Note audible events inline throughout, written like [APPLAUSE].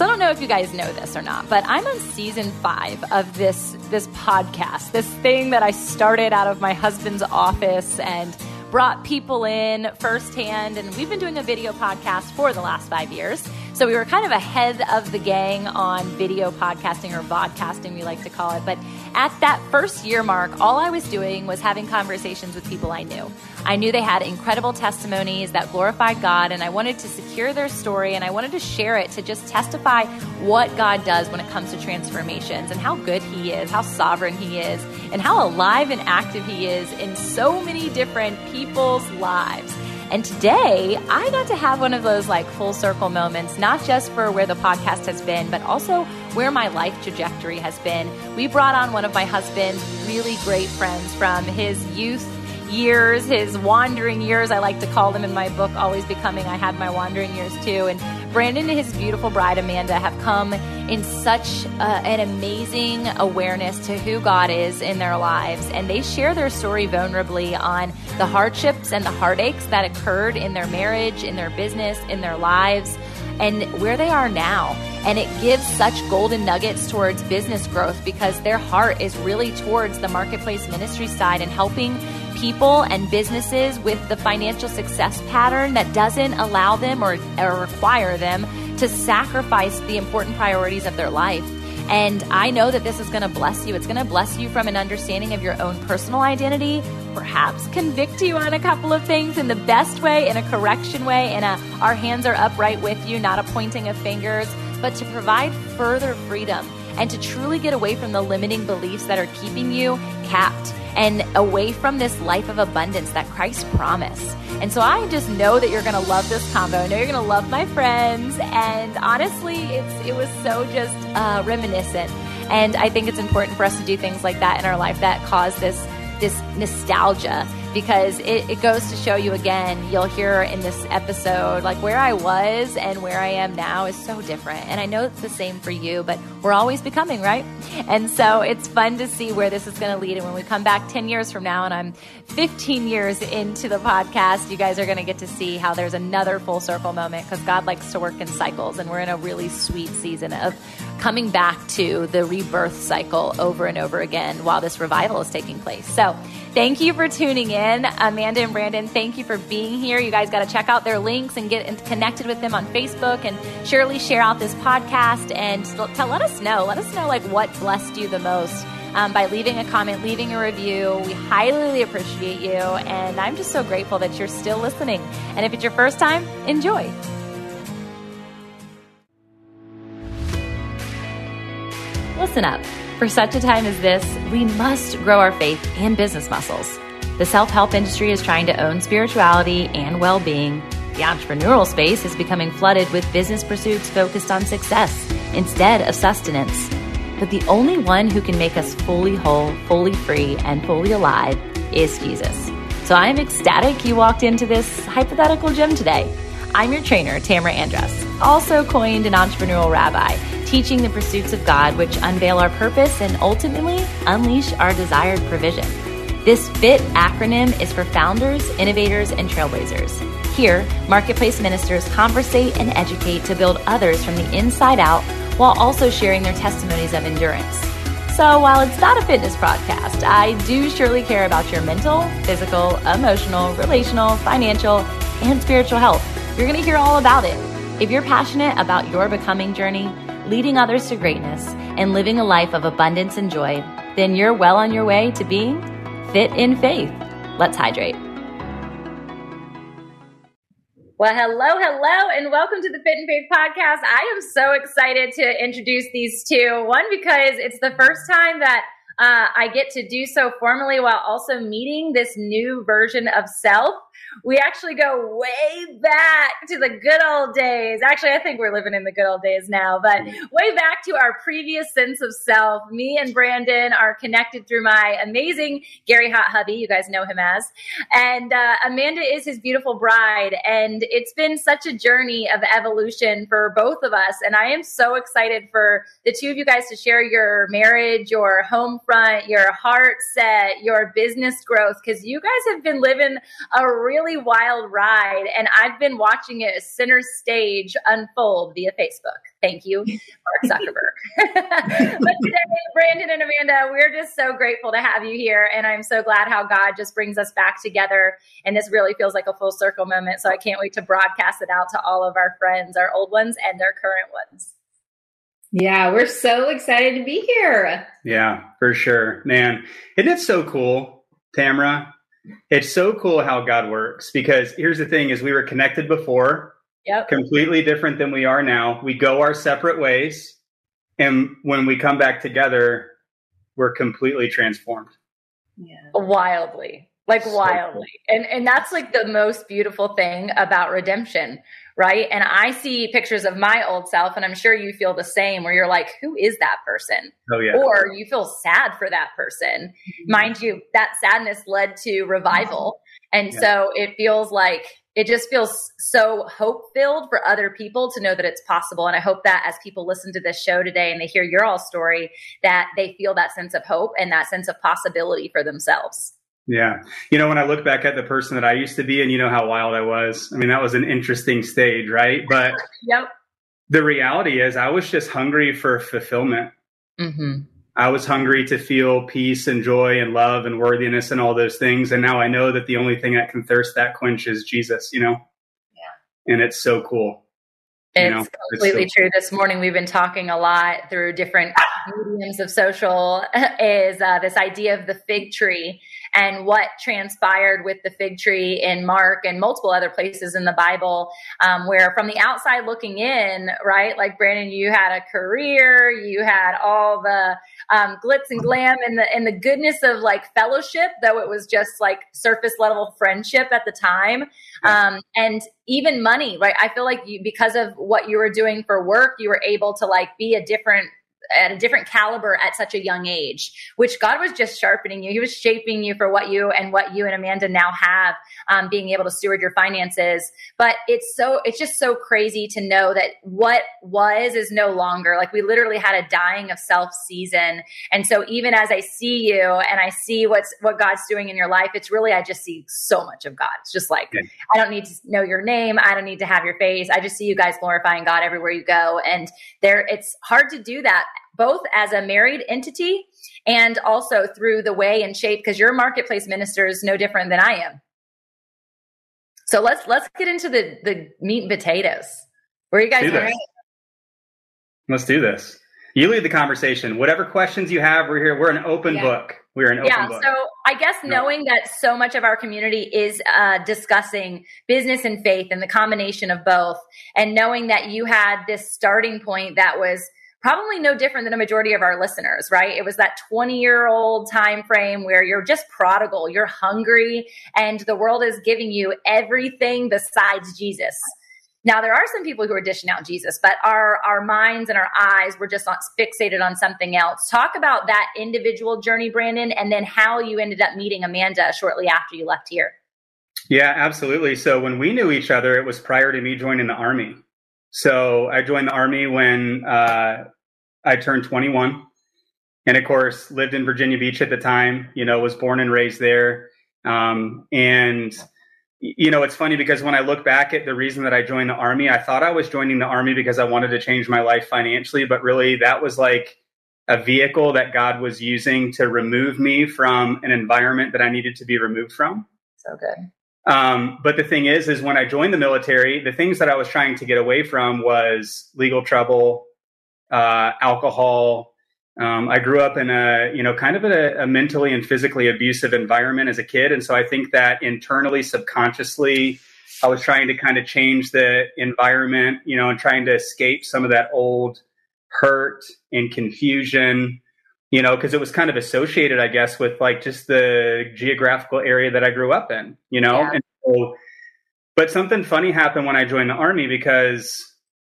So I don't know if you guys know this or not, but I'm on season five of this this podcast, this thing that I started out of my husband's office and brought people in firsthand. And we've been doing a video podcast for the last five years. So we were kind of ahead of the gang on video podcasting or vodcasting, we like to call it. But at that first year mark, all I was doing was having conversations with people I knew. I knew they had incredible testimonies that glorified God, and I wanted to secure their story and I wanted to share it to just testify what God does when it comes to transformations and how good He is, how sovereign He is, and how alive and active He is in so many different people's lives. And today, I got to have one of those like full circle moments, not just for where the podcast has been, but also where my life trajectory has been. We brought on one of my husband's really great friends from his youth years, his wandering years, I like to call them in my book, Always Becoming. I had my wandering years too. And Brandon and his beautiful bride, Amanda, have come in such uh, an amazing awareness to who God is in their lives. And they share their story vulnerably on the hardships and the heartaches that occurred in their marriage, in their business, in their lives, and where they are now. And it gives such golden nuggets towards business growth because their heart is really towards the marketplace ministry side and helping people and businesses with the financial success pattern that doesn't allow them or, or require them to sacrifice the important priorities of their life. And I know that this is going to bless you. It's going to bless you from an understanding of your own personal identity, perhaps convict you on a couple of things in the best way, in a correction way, in a our hands are upright with you, not a pointing of fingers, but to provide further freedom and to truly get away from the limiting beliefs that are keeping you capped and away from this life of abundance that Christ promised. And so I just know that you're going to love this combo. I know you're going to love my friends. And honestly, it's, it was so just uh, reminiscent. And I think it's important for us to do things like that in our life that cause this this nostalgia because it, it goes to show you again, you'll hear in this episode, like where I was and where I am now is so different. And I know it's the same for you, but we're always becoming, right? And so it's fun to see where this is going to lead. And when we come back 10 years from now and I'm 15 years into the podcast, you guys are going to get to see how there's another full circle moment because God likes to work in cycles. And we're in a really sweet season of coming back to the rebirth cycle over and over again while this revival is taking place. So, thank you for tuning in. Amanda and Brandon, thank you for being here. You guys got to check out their links and get connected with them on Facebook and surely share out this podcast and tell, let us know. Let us know like what blessed you the most. Um, by leaving a comment, leaving a review. We highly appreciate you. And I'm just so grateful that you're still listening. And if it's your first time, enjoy. Listen up. For such a time as this, we must grow our faith and business muscles. The self help industry is trying to own spirituality and well being. The entrepreneurial space is becoming flooded with business pursuits focused on success instead of sustenance. But the only one who can make us fully whole, fully free, and fully alive is Jesus. So I'm ecstatic you walked into this hypothetical gym today. I'm your trainer, Tamara Andress, also coined an entrepreneurial rabbi teaching the pursuits of God, which unveil our purpose and ultimately unleash our desired provision. This FIT acronym is for founders, innovators, and trailblazers. Here, marketplace ministers conversate and educate to build others from the inside out while also sharing their testimonies of endurance. So, while it's not a fitness podcast, I do surely care about your mental, physical, emotional, relational, financial, and spiritual health. You're going to hear all about it. If you're passionate about your becoming journey, leading others to greatness, and living a life of abundance and joy, then you're well on your way to being fit in faith. Let's hydrate. Well, hello, hello, and welcome to the Fit in Faith podcast. I am so excited to introduce these two. One, because it's the first time that uh, I get to do so formally while also meeting this new version of self we actually go way back to the good old days. Actually, I think we're living in the good old days now, but way back to our previous sense of self. Me and Brandon are connected through my amazing Gary Hot hubby. You guys know him as. And uh, Amanda is his beautiful bride. And it's been such a journey of evolution for both of us. And I am so excited for the two of you guys to share your marriage, your home front, your heart set, your business growth, because you guys have been living a really wild ride, and I've been watching it center stage unfold via Facebook. Thank you, Mark Zuckerberg. [LAUGHS] but today, Brandon and Amanda, we're just so grateful to have you here, and I'm so glad how God just brings us back together. And this really feels like a full circle moment. So I can't wait to broadcast it out to all of our friends, our old ones and their current ones. Yeah, we're so excited to be here. Yeah, for sure. Man, isn't it so cool, Tamara? It's so cool how God works because here's the thing is we were connected before. Yep. Completely different than we are now. We go our separate ways. And when we come back together, we're completely transformed. Yeah. Wildly. Like so wildly. Cool. And and that's like the most beautiful thing about redemption right? And I see pictures of my old self, and I'm sure you feel the same, where you're like, who is that person? Oh, yeah. Or you feel sad for that person. Mm-hmm. Mind you, that sadness led to revival. And yeah. so it feels like it just feels so hope filled for other people to know that it's possible. And I hope that as people listen to this show today and they hear your all story, that they feel that sense of hope and that sense of possibility for themselves. Yeah. You know, when I look back at the person that I used to be and you know how wild I was, I mean, that was an interesting stage, right? But [LAUGHS] yep. the reality is, I was just hungry for fulfillment. Mm-hmm. I was hungry to feel peace and joy and love and worthiness and all those things. And now I know that the only thing that can thirst that quench is Jesus, you know? Yeah. And it's so cool. It's you know, completely it's so true. This morning we've been talking a lot through different mediums of social [LAUGHS] is uh, this idea of the fig tree and what transpired with the fig tree in Mark and multiple other places in the Bible, um, where from the outside looking in, right, like Brandon, you had a career, you had all the um, glitz and glam and the and the goodness of like fellowship, though it was just like surface level friendship at the time, um, and even money, right? I feel like you because of what you were doing for work, you were able to like be a different at a different caliber at such a young age, which God was just sharpening you. He was shaping you for what you and what you and Amanda now have, um, being able to steward your finances. But it's so, it's just so crazy to know that what was is no longer. Like we literally had a dying of self season. And so even as I see you and I see what's, what God's doing in your life, it's really, I just see so much of God. It's just like. I don't need to know your name. I don't need to have your face. I just see you guys glorifying God everywhere you go. And there, it's hard to do that both as a married entity and also through the way and shape because your marketplace minister is no different than I am. So let's let's get into the the meat and potatoes. Where are you guys going? Let's do this. You lead the conversation. Whatever questions you have, we're here. We're an open yeah. book. We're an open yeah, book. So I guess knowing that so much of our community is uh, discussing business and faith and the combination of both, and knowing that you had this starting point that was probably no different than a majority of our listeners, right? It was that 20 year old time frame where you're just prodigal, you're hungry, and the world is giving you everything besides Jesus. Now there are some people who are dishing out Jesus, but our our minds and our eyes were just fixated on something else. Talk about that individual journey, Brandon, and then how you ended up meeting Amanda shortly after you left here. Yeah, absolutely. So when we knew each other, it was prior to me joining the army. So I joined the army when uh, I turned 21, and of course lived in Virginia Beach at the time. You know, was born and raised there, um, and you know, it's funny because when I look back at the reason that I joined the army, I thought I was joining the army because I wanted to change my life financially, but really that was like a vehicle that God was using to remove me from an environment that I needed to be removed from. So good. Um, but the thing is, is when I joined the military, the things that I was trying to get away from was legal trouble, uh, alcohol. Um, I grew up in a, you know, kind of a, a, mentally and physically abusive environment as a kid. And so I think that internally, subconsciously, I was trying to kind of change the environment, you know, and trying to escape some of that old hurt and confusion you know, because it was kind of associated, I guess, with like just the geographical area that I grew up in, you know. Yeah. And so, but something funny happened when I joined the army because,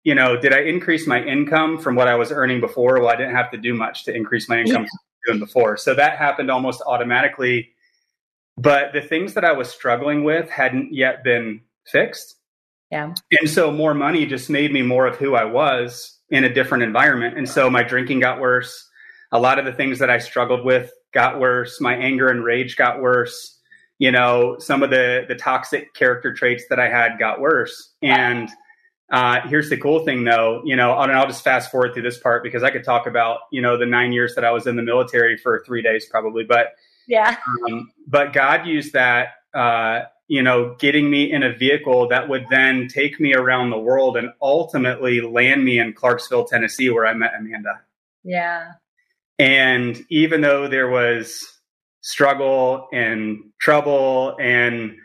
you know, did I increase my income from what I was earning before? Well, I didn't have to do much to increase my income yeah. doing before, so that happened almost automatically. But the things that I was struggling with hadn't yet been fixed. Yeah. And so more money just made me more of who I was in a different environment. And so my drinking got worse a lot of the things that I struggled with got worse. My anger and rage got worse. you know, some of the the toxic character traits that I had got worse. And uh, here's the cool thing, though, you know, and I'll just fast forward through this part because I could talk about, you know, the nine years that I was in the military for three days probably, but yeah, um, but God used that, uh, you know, getting me in a vehicle that would then take me around the world and ultimately land me in Clarksville, Tennessee, where I met Amanda. Yeah. And even though there was struggle and trouble and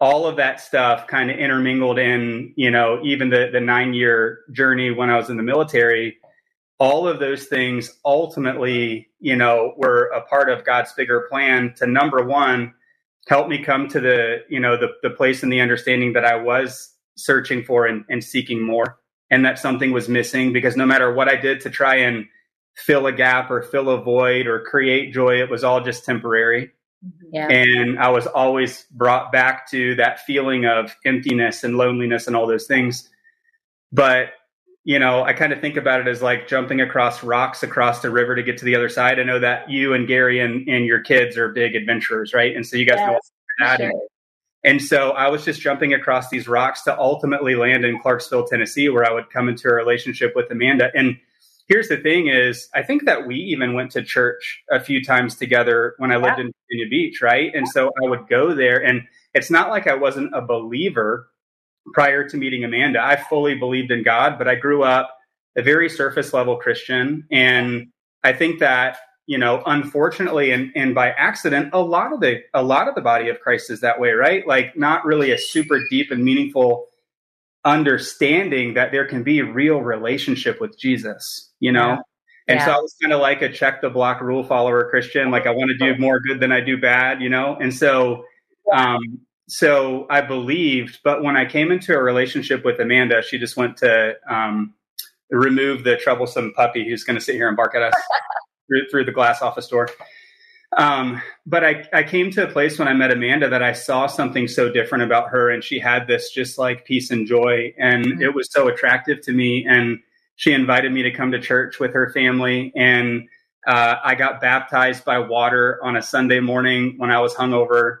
all of that stuff kind of intermingled in, you know, even the, the nine year journey when I was in the military, all of those things ultimately, you know, were a part of God's bigger plan to number one, help me come to the, you know, the, the place and the understanding that I was searching for and, and seeking more. And that something was missing because no matter what I did to try and fill a gap or fill a void or create joy. It was all just temporary. Mm-hmm. Yeah. And I was always brought back to that feeling of emptiness and loneliness and all those things. But, you know, I kind of think about it as like jumping across rocks across the river to get to the other side. I know that you and Gary and, and your kids are big adventurers, right? And so you guys yes, know that. Sure. And so I was just jumping across these rocks to ultimately land in Clarksville, Tennessee, where I would come into a relationship with Amanda. And here's the thing is i think that we even went to church a few times together when i lived yeah. in virginia beach right? And so i would go there and it's not like i wasn't a believer prior to meeting amanda. I fully believed in god but i grew up a very surface level christian and i think that you know unfortunately and, and by accident a lot of the a lot of the body of christ is that way right? Like not really a super deep and meaningful understanding that there can be real relationship with Jesus, you know? Yeah. And yeah. so I was kind of like a check the block rule follower Christian. Like I want to do more good than I do bad, you know? And so, um, so I believed, but when I came into a relationship with Amanda, she just went to, um, remove the troublesome puppy who's going to sit here and bark at us [LAUGHS] through, through the glass office door. Um, but I, I came to a place when I met Amanda that I saw something so different about her, and she had this just like peace and joy, and mm-hmm. it was so attractive to me. And she invited me to come to church with her family, and uh, I got baptized by water on a Sunday morning when I was hungover,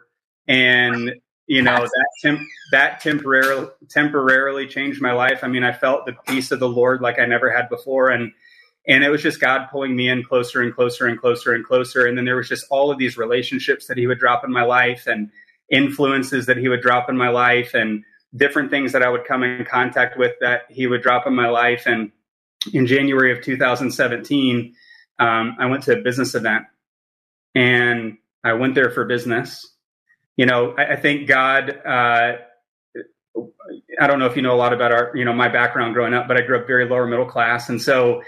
and you know that temp- that temporarily temporarily changed my life. I mean, I felt the peace of the Lord like I never had before, and and it was just God pulling me in closer and closer and closer and closer. And then there was just all of these relationships that He would drop in my life and influences that He would drop in my life and different things that I would come in contact with that He would drop in my life. And in January of 2017, um, I went to a business event and I went there for business. You know, I, I think God, uh, I don't know if you know a lot about our, you know, my background growing up, but I grew up very lower middle class. And so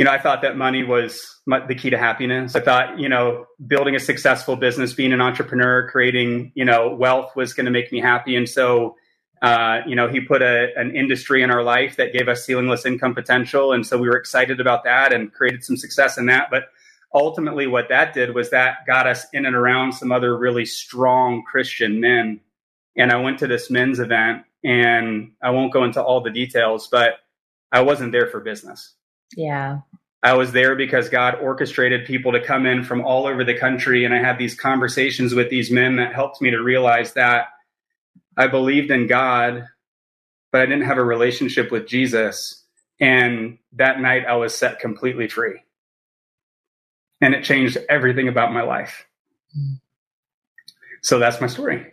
you know, I thought that money was the key to happiness. I thought, you know, building a successful business, being an entrepreneur, creating, you know, wealth was going to make me happy. And so, uh, you know, he put a, an industry in our life that gave us ceilingless income potential. And so we were excited about that and created some success in that. But ultimately, what that did was that got us in and around some other really strong Christian men. And I went to this men's event, and I won't go into all the details, but I wasn't there for business. Yeah. I was there because God orchestrated people to come in from all over the country. And I had these conversations with these men that helped me to realize that I believed in God, but I didn't have a relationship with Jesus. And that night I was set completely free. And it changed everything about my life. So that's my story.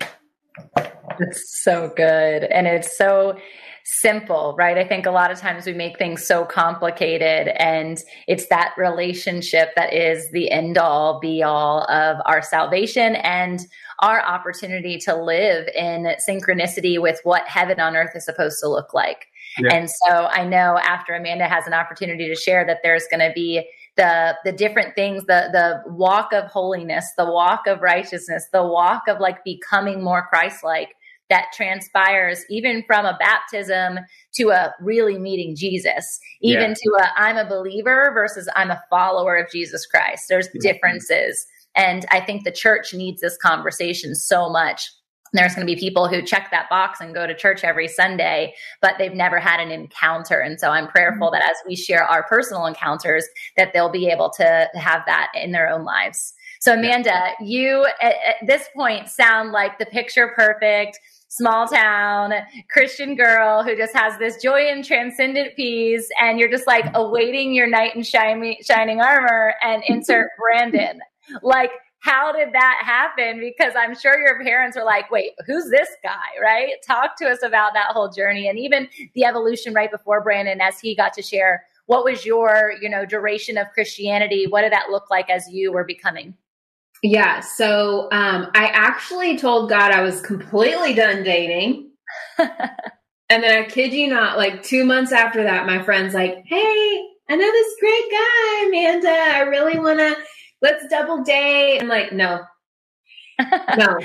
It's so good. And it's so simple, right? I think a lot of times we make things so complicated and it's that relationship that is the end all be all of our salvation and our opportunity to live in synchronicity with what heaven on earth is supposed to look like. Yeah. And so I know after Amanda has an opportunity to share that there's going to be the the different things the the walk of holiness the walk of righteousness the walk of like becoming more christ like that transpires even from a baptism to a really meeting Jesus, even yeah. to a I'm a believer versus I'm a follower of Jesus Christ. There's differences. And I think the church needs this conversation so much. There's going to be people who check that box and go to church every Sunday, but they've never had an encounter. And so I'm prayerful that as we share our personal encounters, that they'll be able to have that in their own lives. So, Amanda, you at, at this point sound like the picture perfect small town Christian girl who just has this joy and transcendent peace, and you're just like awaiting your knight in shining, shining armor and insert [LAUGHS] Brandon. Like, how did that happen? Because I'm sure your parents were like, wait, who's this guy, right? Talk to us about that whole journey and even the evolution right before Brandon as he got to share what was your, you know, duration of Christianity? What did that look like as you were becoming? Yeah. So um, I actually told God I was completely done dating. [LAUGHS] and then I kid you not, like two months after that, my friend's like, hey, I know this great guy, Amanda. I really want to, let's double date. I'm like, no, [LAUGHS] no.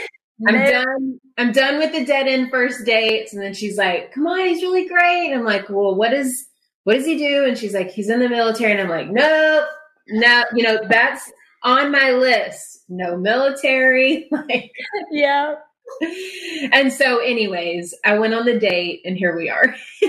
I'm done. I'm done with the dead end first dates. And then she's like, come on, he's really great. I'm like, well, what is, what does he do? And she's like, he's in the military. And I'm like, nope, no, you know, that's on my list no military. [LAUGHS] like, yeah. And so, anyways, I went on the date, and here we are. [LAUGHS]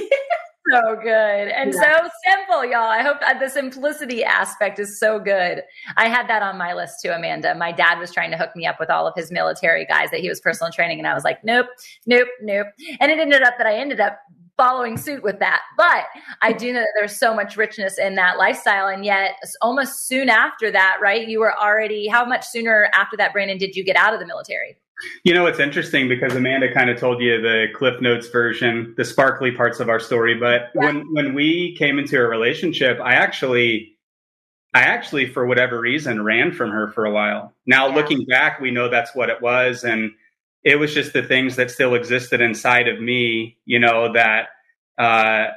so good and yeah. so simple, y'all. I hope the simplicity aspect is so good. I had that on my list too, Amanda. My dad was trying to hook me up with all of his military guys that he was personal training, and I was like, nope, nope, nope. And it ended up that I ended up following suit with that. But I do know that there's so much richness in that lifestyle. And yet, almost soon after that, right, you were already, how much sooner after that, Brandon, did you get out of the military? You know, it's interesting because Amanda kind of told you the Cliff Notes version, the sparkly parts of our story. But yeah. when, when we came into a relationship, I actually, I actually, for whatever reason, ran from her for a while. Now, yeah. looking back, we know that's what it was. And it was just the things that still existed inside of me, you know, that uh,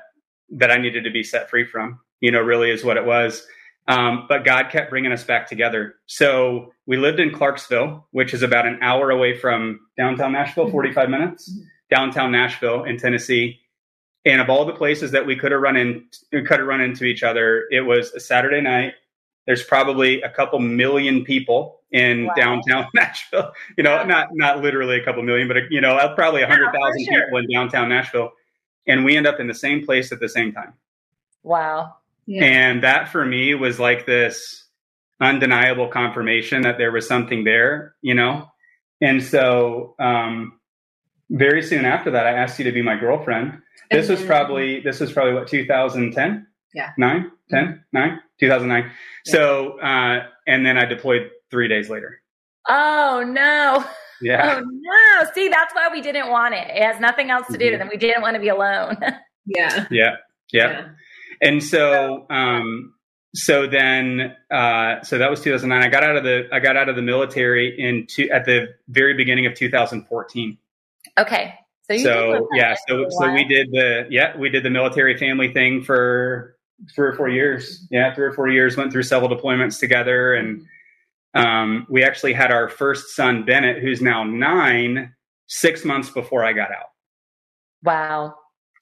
that I needed to be set free from. You know, really is what it was. Um, but God kept bringing us back together. So we lived in Clarksville, which is about an hour away from downtown Nashville, mm-hmm. 45 minutes, downtown Nashville in Tennessee. And of all the places that we could have run in, could have run into each other, it was a Saturday night. There's probably a couple million people in wow. downtown [LAUGHS] Nashville. You know, not not literally a couple million, but you know, probably a hundred thousand sure. people in downtown Nashville, and we end up in the same place at the same time. Wow! Yeah. And that for me was like this undeniable confirmation that there was something there. You know, and so um, very soon after that, I asked you to be my girlfriend. This was probably this was probably what 2010. Yeah. Nine, 10, 9, 2009. Yeah. So, uh, and then I deployed three days later. Oh no. Yeah. Oh no. See, that's why we didn't want it. It has nothing else to do. Mm-hmm. Then we didn't want to be alone. [LAUGHS] yeah. Yeah. Yeah. And so, um, so then, uh, so that was 2009. I got out of the, I got out of the military in two, at the very beginning of 2014. Okay. So, so yeah, so, so we did the, yeah, we did the military family thing for three or four years. Yeah. Three or four years, went through several deployments together and, um, we actually had our first son, Bennett, who's now nine, six months before I got out. Wow.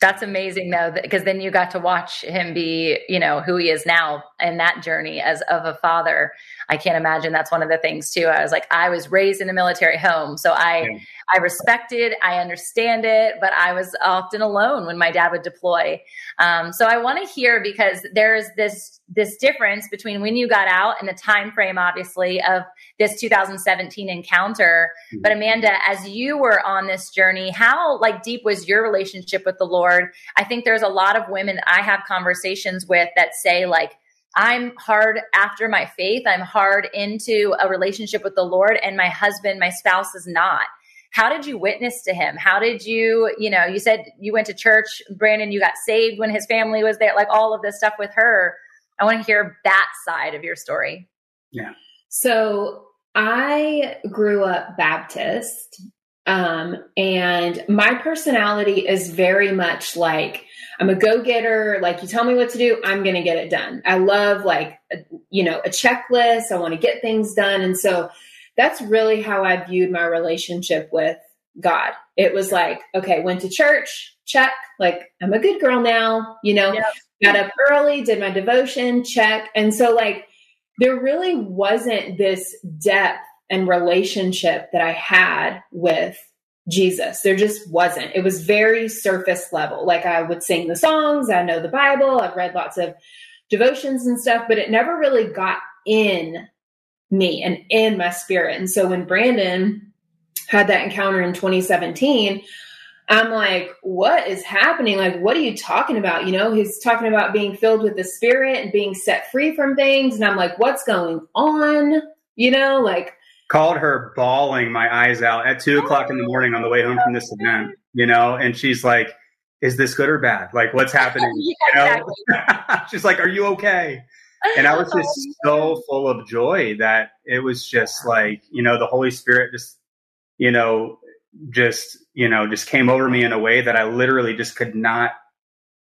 That's amazing though, because then you got to watch him be, you know, who he is now in that journey as of a father. I can't imagine that's one of the things too. I was like, I was raised in a military home, so I yeah. I respect it, I understand it, but I was often alone when my dad would deploy. Um, so I want to hear because there's this this difference between when you got out and the time frame, obviously, of this 2017 encounter. Mm-hmm. But Amanda, as you were on this journey, how like deep was your relationship with the Lord? I think there's a lot of women I have conversations with that say like I'm hard after my faith. I'm hard into a relationship with the Lord, and my husband, my spouse, is not. How did you witness to him? How did you, you know, you said you went to church, Brandon, you got saved when his family was there, like all of this stuff with her. I want to hear that side of your story. Yeah. So I grew up Baptist, um, and my personality is very much like, I'm a go getter. Like you tell me what to do, I'm going to get it done. I love like, a, you know, a checklist. I want to get things done. And so that's really how I viewed my relationship with God. It was like, okay, went to church, check. Like I'm a good girl now, you know, yep. got up early, did my devotion, check. And so like, there really wasn't this depth and relationship that I had with Jesus. There just wasn't. It was very surface level. Like I would sing the songs, I know the Bible, I've read lots of devotions and stuff, but it never really got in me and in my spirit. And so when Brandon had that encounter in 2017, I'm like, what is happening? Like, what are you talking about? You know, he's talking about being filled with the spirit and being set free from things. And I'm like, what's going on? You know, like, called her bawling my eyes out at two o'clock in the morning on the way home from this event, you know, and she's like, is this good or bad? Like, what's happening? [LAUGHS] yeah, you know? exactly. [LAUGHS] she's like, are you okay? And I was just so full of joy that it was just like, you know, the Holy Spirit just, you know, just you know just came over me in a way that I literally just could not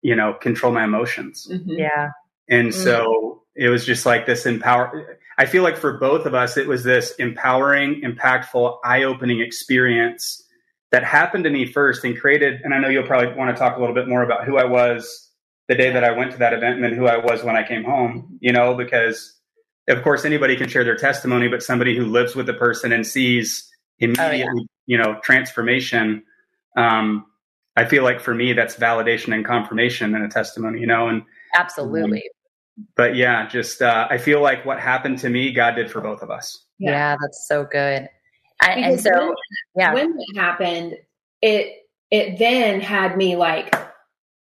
you know control my emotions. Mm-hmm. Yeah. And mm-hmm. so it was just like this empower I feel like for both of us it was this empowering, impactful, eye-opening experience that happened to me first and created and I know you'll probably want to talk a little bit more about who I was the day that I went to that event and then who I was when I came home, you know, because of course anybody can share their testimony, but somebody who lives with the person and sees immediately oh, yeah. you know transformation um i feel like for me that's validation and confirmation and a testimony you know and absolutely. um, but yeah just uh, i feel like what happened to me god did for both of us. Yeah, yeah. that's so good. I, and so when, yeah. when it happened it it then had me like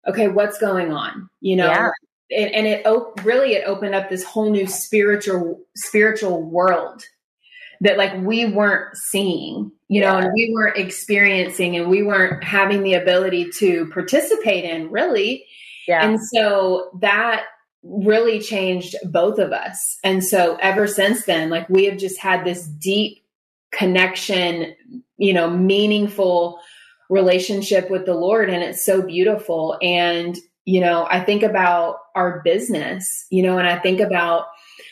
okay what's going on you know yeah. it, and it op- really it opened up this whole new spiritual spiritual world that like we weren't seeing, you know, and we weren't experiencing and we weren't having the ability to participate in really. Yeah. And so that really changed both of us. And so ever since then, like we have just had this deep connection, you know, meaningful relationship with the Lord. And it's so beautiful. And, you know, I think about our business, you know, and I think about,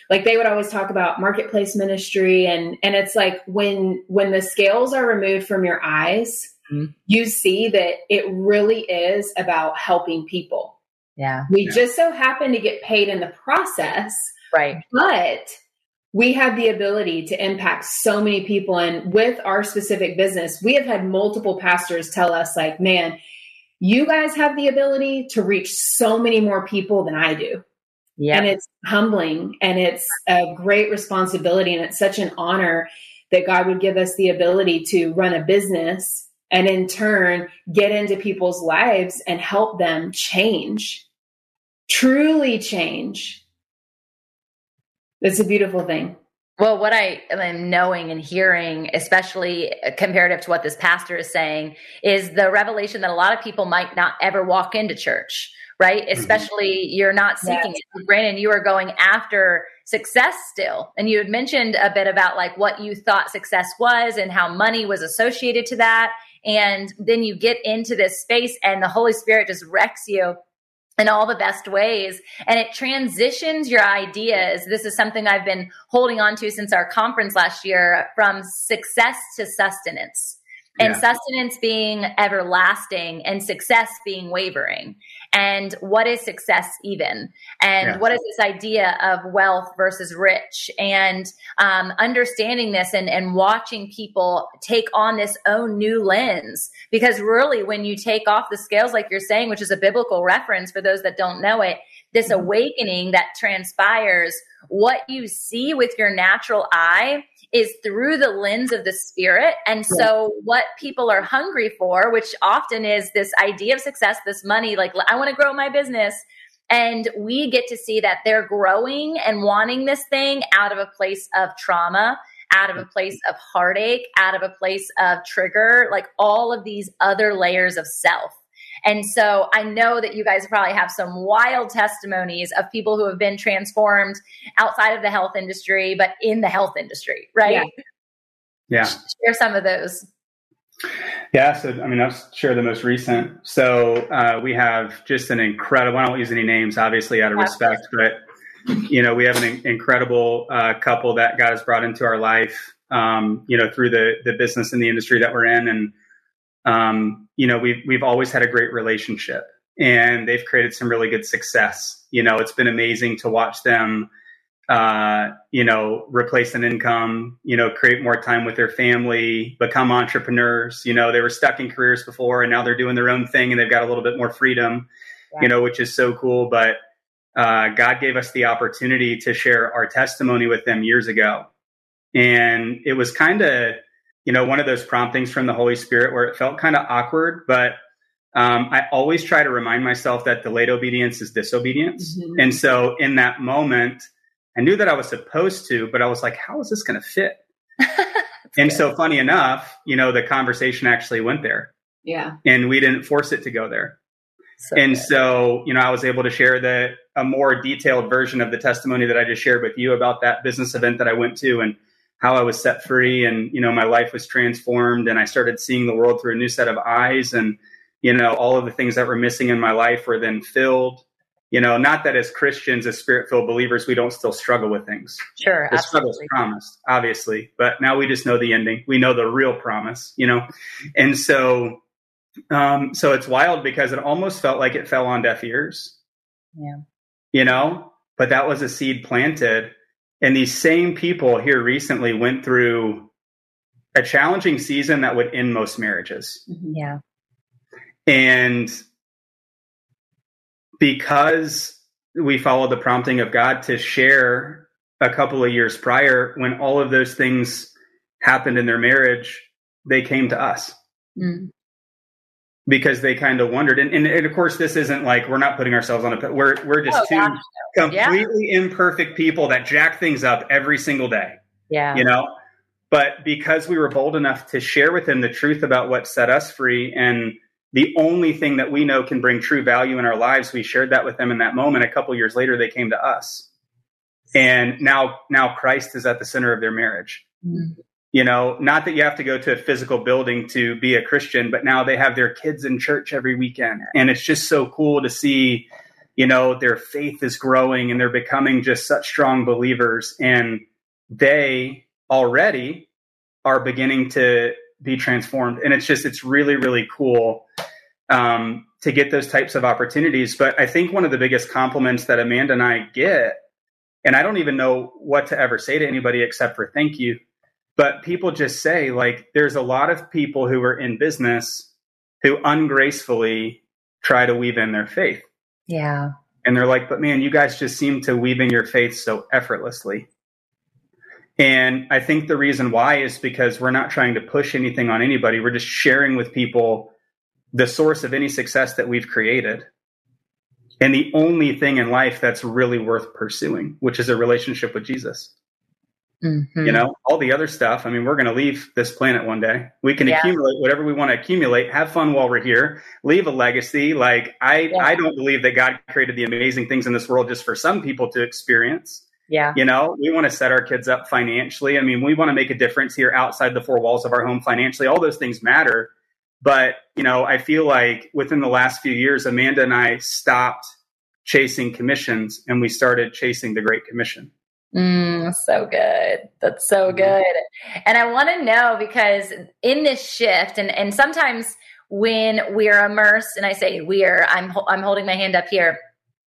like they would always talk about marketplace ministry and and it's like when when the scales are removed from your eyes mm-hmm. you see that it really is about helping people yeah we yeah. just so happen to get paid in the process right but we have the ability to impact so many people and with our specific business we have had multiple pastors tell us like man you guys have the ability to reach so many more people than i do yeah. And it's humbling and it's a great responsibility. And it's such an honor that God would give us the ability to run a business and in turn get into people's lives and help them change, truly change. It's a beautiful thing. Well, what I am knowing and hearing, especially comparative to what this pastor is saying, is the revelation that a lot of people might not ever walk into church right? Mm-hmm. Especially you're not seeking yes. it. Brandon, you are going after success still. And you had mentioned a bit about like what you thought success was and how money was associated to that. And then you get into this space and the Holy Spirit just wrecks you in all the best ways. And it transitions your ideas. This is something i've been holding on to since our conference last year from success to sustenance. And yeah. sustenance being everlasting and success being wavering and what is success even and yeah. what is this idea of wealth versus rich and um, understanding this and, and watching people take on this own new lens because really when you take off the scales like you're saying which is a biblical reference for those that don't know it this mm-hmm. awakening that transpires what you see with your natural eye is through the lens of the spirit. And so, what people are hungry for, which often is this idea of success, this money, like, I want to grow my business. And we get to see that they're growing and wanting this thing out of a place of trauma, out of a place of heartache, out of a place of trigger, like all of these other layers of self. And so I know that you guys probably have some wild testimonies of people who have been transformed outside of the health industry, but in the health industry, right? Yeah. yeah. Share some of those. Yeah, so I mean, I'll share the most recent. So uh, we have just an incredible. I don't use any names, obviously, out of respect, but you know, we have an incredible uh, couple that God has brought into our life. Um, you know, through the the business and the industry that we're in, and um, you know, we've we've always had a great relationship, and they've created some really good success. You know, it's been amazing to watch them. Uh, you know, replace an income, you know, create more time with their family, become entrepreneurs. You know, they were stuck in careers before and now they're doing their own thing and they've got a little bit more freedom, yeah. you know, which is so cool. But uh, God gave us the opportunity to share our testimony with them years ago. And it was kind of, you know, one of those promptings from the Holy Spirit where it felt kind of awkward, but um, I always try to remind myself that delayed obedience is disobedience. Mm-hmm. And so in that moment, I knew that I was supposed to, but I was like, how is this going to fit? [LAUGHS] and good. so funny enough, you know, the conversation actually went there. Yeah. And we didn't force it to go there. So and good. so, you know, I was able to share the a more detailed version of the testimony that I just shared with you about that business event that I went to and how I was set free and, you know, my life was transformed and I started seeing the world through a new set of eyes and, you know, all of the things that were missing in my life were then filled. You know, not that as Christians, as spirit filled believers, we don't still struggle with things. Sure. The struggle's promised, obviously, but now we just know the ending. We know the real promise, you know? And so, um, so it's wild because it almost felt like it fell on deaf ears. Yeah. You know, but that was a seed planted. And these same people here recently went through a challenging season that would end most marriages. Mm-hmm. Yeah. And because we followed the prompting of God to share a couple of years prior, when all of those things happened in their marriage, they came to us. Mm because they kind of wondered. And, and, and, of course, this isn't like we're not putting ourselves on a. We're we're just oh, two gosh, completely yeah. imperfect people that jack things up every single day. Yeah, you know. But because we were bold enough to share with them the truth about what set us free and the only thing that we know can bring true value in our lives, we shared that with them in that moment. A couple years later, they came to us, and now now Christ is at the center of their marriage. Mm-hmm you know not that you have to go to a physical building to be a christian but now they have their kids in church every weekend. And it's just so cool to see you know their faith is growing and they're becoming just such strong believers. And they already are beginning to be transformed. And it's just it's really really cool um, to get those types of opportunities. But i think one of the biggest compliments that amanda and i get and i don't even know what to ever say to anybody except for thank you but people just say, like, there's a lot of people who are in business who ungracefully try to weave in their faith. Yeah. And they're like, but man, you guys just seem to weave in your faith so effortlessly. And I think the reason why is because we're not trying to push anything on anybody. We're just sharing with people the source of any success that we've created. And the only thing in life that's really worth pursuing, which is a relationship with Jesus. Mm-hmm. You know, all the other stuff. I mean, we're going to leave this planet one day. We can yeah. accumulate whatever we want to accumulate, have fun while we're here, leave a legacy. Like I, yeah. I don't believe that God created the amazing things in this world just for some people to experience. Yeah. You know, we want to set our kids up financially. I mean, we want to make a difference here outside the four walls of our home financially. All those things matter. But, you know, I feel like within the last few years, Amanda and I stopped chasing commissions and we started chasing the Great Commission. Mm, so good. That's so mm-hmm. good. And I want to know because in this shift, and, and sometimes when we're immersed, and I say we're, I'm, I'm holding my hand up here.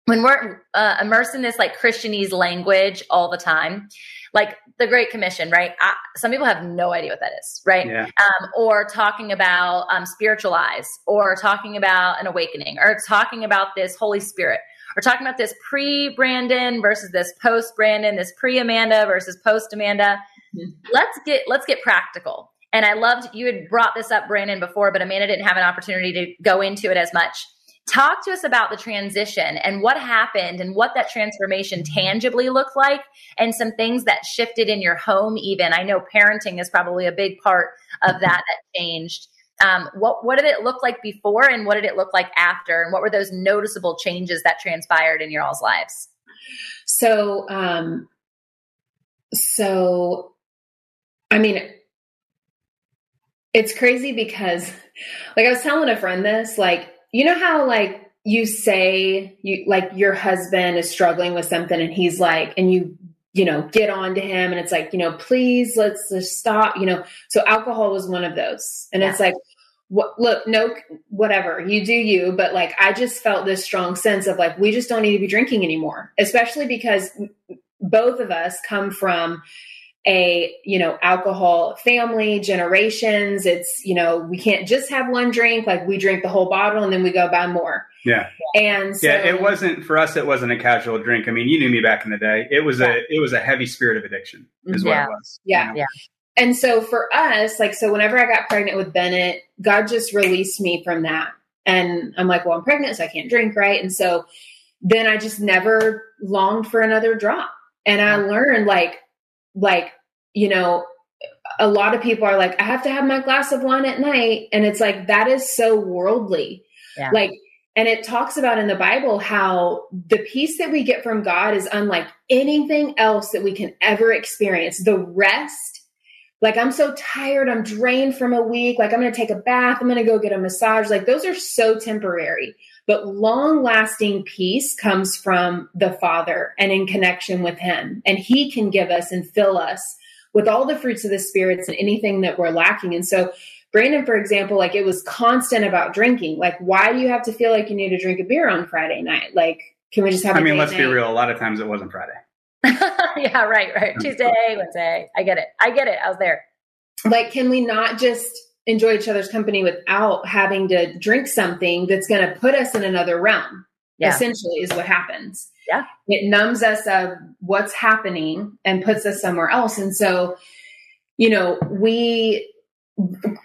When we're uh, immersed in this like Christianese language all the time, like the Great Commission, right? I, some people have no idea what that is, right? Yeah. Um, or talking about um, spiritualize, or talking about an awakening, or talking about this Holy Spirit we're talking about this pre Brandon versus this post Brandon, this pre Amanda versus post Amanda. Mm-hmm. Let's get let's get practical. And I loved you had brought this up, Brandon, before, but Amanda didn't have an opportunity to go into it as much. Talk to us about the transition and what happened and what that transformation tangibly looked like and some things that shifted in your home, even. I know parenting is probably a big part of that that changed. Um, what what did it look like before, and what did it look like after, and what were those noticeable changes that transpired in your all's lives? So, um, so, I mean, it's crazy because, like, I was telling a friend this, like, you know how like you say you like your husband is struggling with something, and he's like, and you you know, get on to him. And it's like, you know, please let's just stop, you know. So alcohol was one of those. And yeah. it's like, what, look, no, whatever, you do you. But like, I just felt this strong sense of like, we just don't need to be drinking anymore, especially because both of us come from a you know alcohol family generations it's you know we can't just have one drink like we drink the whole bottle and then we go buy more Yeah. And so, yeah, it wasn't for us. It wasn't a casual drink. I mean, you knew me back in the day. It was Yeah. a it was a heavy spirit of addiction. Is Yeah. what it was. Yeah. You know? And so for us, like, so whenever I got pregnant with Bennett, God just released me from that. And I'm like, well, I'm pregnant, so I can't drink, right? And so then I just never longed for another drop. And I learned, like, like, you know, a lot of people are like, I have to have my glass of wine at night. And it's like, that is so worldly. Yeah. Like, and it talks about in the Bible how the peace that we get from God is unlike anything else that we can ever experience. The rest, like I'm so tired, I'm drained from a week, like I'm going to take a bath, I'm going to go get a massage. Like those are so temporary. But long lasting peace comes from the Father and in connection with Him. And He can give us and fill us with all the fruits of the spirits and anything that we're lacking. And so, Brandon, for example, like it was constant about drinking. Like, why do you have to feel like you need to drink a beer on Friday night? Like, can we just have? I a mean, let's be real. A lot of times it wasn't Friday. [LAUGHS] yeah, right, right. Tuesday, Wednesday. I get it. I get it. I was there. Like, can we not just enjoy each other's company without having to drink something that's going to put us in another realm? Yeah. Essentially, is what happens. Yeah. it numbs us of what's happening and puts us somewhere else. And so, you know, we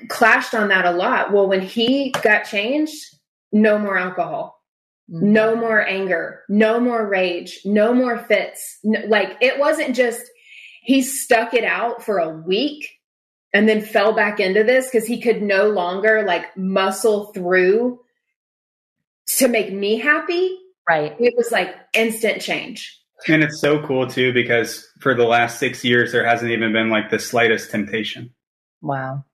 clashed on that a lot. Well, when he got changed, no more alcohol. Mm-hmm. no more anger, no more rage, no more fits. No, like it wasn't just he stuck it out for a week and then fell back into this because he could no longer like muscle through to make me happy. Right. It was like instant change. And it's so cool too because for the last six years there hasn't even been like the slightest temptation. Wow.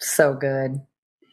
So good.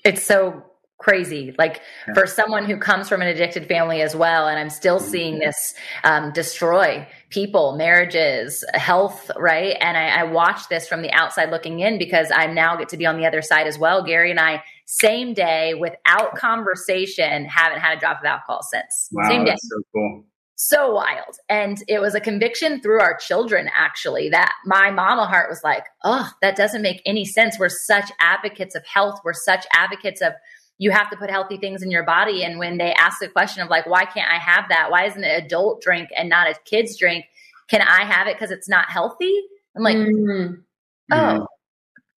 It's so crazy. Like Yeah. for someone who comes from an addicted family as well, and I'm still seeing this um, destroy people, marriages, health, right? And I, I watch this from the outside looking in because I now get to be on the other side as well. Gary and I, same day, without conversation, haven't had a drop of alcohol since. Wow, same day so cool. So wild. And it was a conviction through our children, actually, that my mama heart was like, oh, that doesn't make any sense. We're such advocates of health. We're such advocates of you have to put healthy things in your body. And when they ask the question of like, why can't I have that? Why isn't it adult drink and not a kid's drink? Can I have it because it's not healthy? I'm like, Mhm. Mhm. Oh,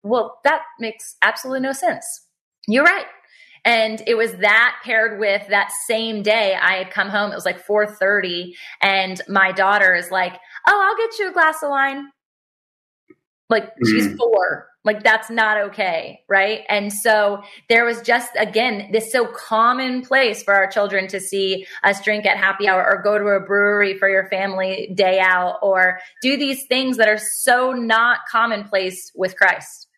well, that makes absolutely no sense. You're right. And it was that paired with that same day I had come home. It was like 4:30 and my daughter is like, "Oh, I'll get you a glass of wine." Like she's Mhm. 4. Like that's not okay, right? And so there was just again this so commonplace for our children to see us drink at happy hour or go to a brewery for your family day out or do these things that are so not commonplace with Christ.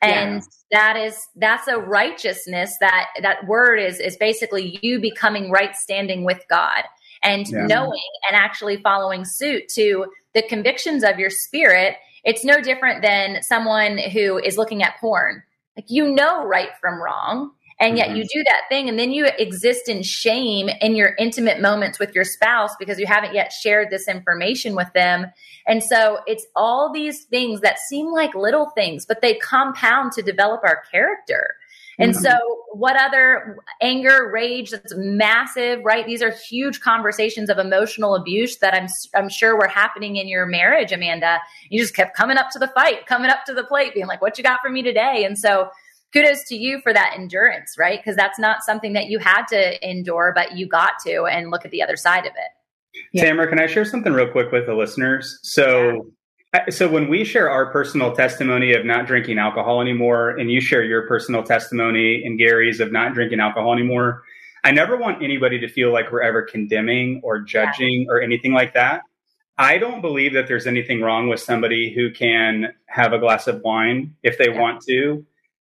And that is that's a righteousness that that word is is basically you becoming right standing with God and Yeah. knowing and actually following suit to the convictions of your spirit. It's no different than someone who is looking at porn. Like you know right from wrong and yet you do that thing and then you exist in shame in your intimate moments with your spouse because you haven't yet shared this information with them. And so it's all these things that seem like little things but they compound to develop our character. And Mhm. so what other anger rage that's massive right? These are huge conversations of emotional abuse that i'm i'm sure were happening in your marriage amanda. You just kept coming up to the fight coming up to the plate being like what you got for me today? And so kudos to you for that endurance, right? Because that's not something that you had to endure, but you got to, and look at the other side of it. Yeah. Tamara, can I share something real quick with the listeners? So, I- so when we share our personal testimony of not drinking alcohol anymore, and you share your personal testimony and Gary's of not drinking alcohol anymore, I never want anybody to feel like we're ever condemning or judging or anything like that. I don't believe that there's anything wrong with somebody who can have a glass of wine if they Yeah. want to.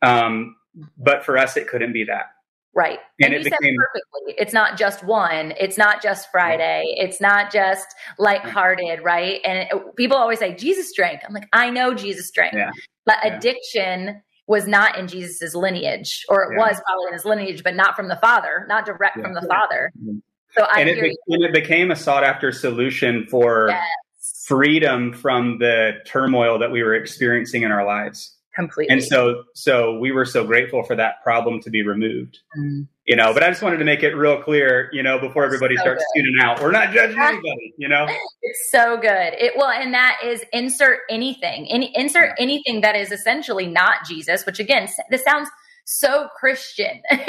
Um, but for us, it couldn't be that. Right. And And, it became- perfectly. It's not just one. It's not just Friday. It's not just lighthearted, right? And it, people always say, Jesus drank. I'm like, I know Jesus drank. Yeah. But Yeah. addiction was not in Jesus's lineage, or it Yeah. was probably in his lineage, but not from the Father, not direct Yeah. from the Father. Mhm. So I and, it hear be- and it became a sought after solution for Yes. freedom from the turmoil that we were experiencing in our lives. Completely. And so, so we were so grateful for that problem to be removed. Mm. You know, but I just wanted to make it real clear, you know, before everybody so starts good. tuning out. We're not judging anybody, you know. It's so good. It well, and that is insert anything, any insert yeah. anything that is essentially not Jesus. Which again, this sounds so Christian. [LAUGHS] and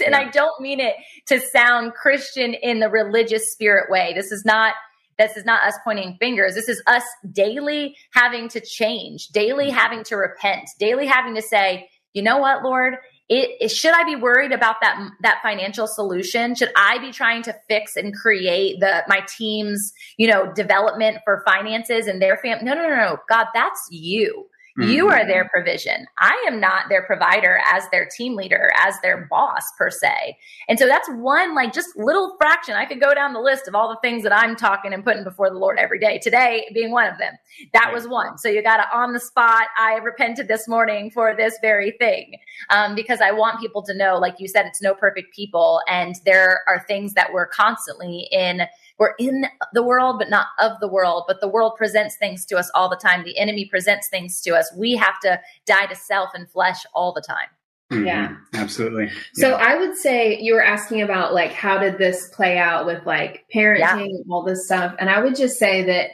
yeah. I don't mean it to sound Christian in the religious spirit way. This is not this is not us pointing fingers. This is us daily having to change, daily mm-hmm. having to repent, daily having to say, you know what, Lord, it, it, should I be worried about that that financial solution? Should I be trying to fix and create the my team's you know development for finances and their family? No, no, no, no, God, that's you. Mm-hmm. You are their provision. I am not their provider as their team leader, as their boss per se. And so that's one like just little fraction. I could go down the list of all the things that I'm talking and putting before the Lord every day. Today being one of them. That right. was one. So you got to on the spot. I repented this morning for this very thing um, because I want people to know, like you said, it's no perfect people, and there are things that we're constantly in we're in the world, but not of the world. But the world presents things to us all the time. The enemy presents things to us. We have to die to self and flesh all the time. Mm-hmm. Yeah, absolutely. So yeah. I would say you were asking about like how did this play out with like parenting yeah. all this stuff. And I would just say that,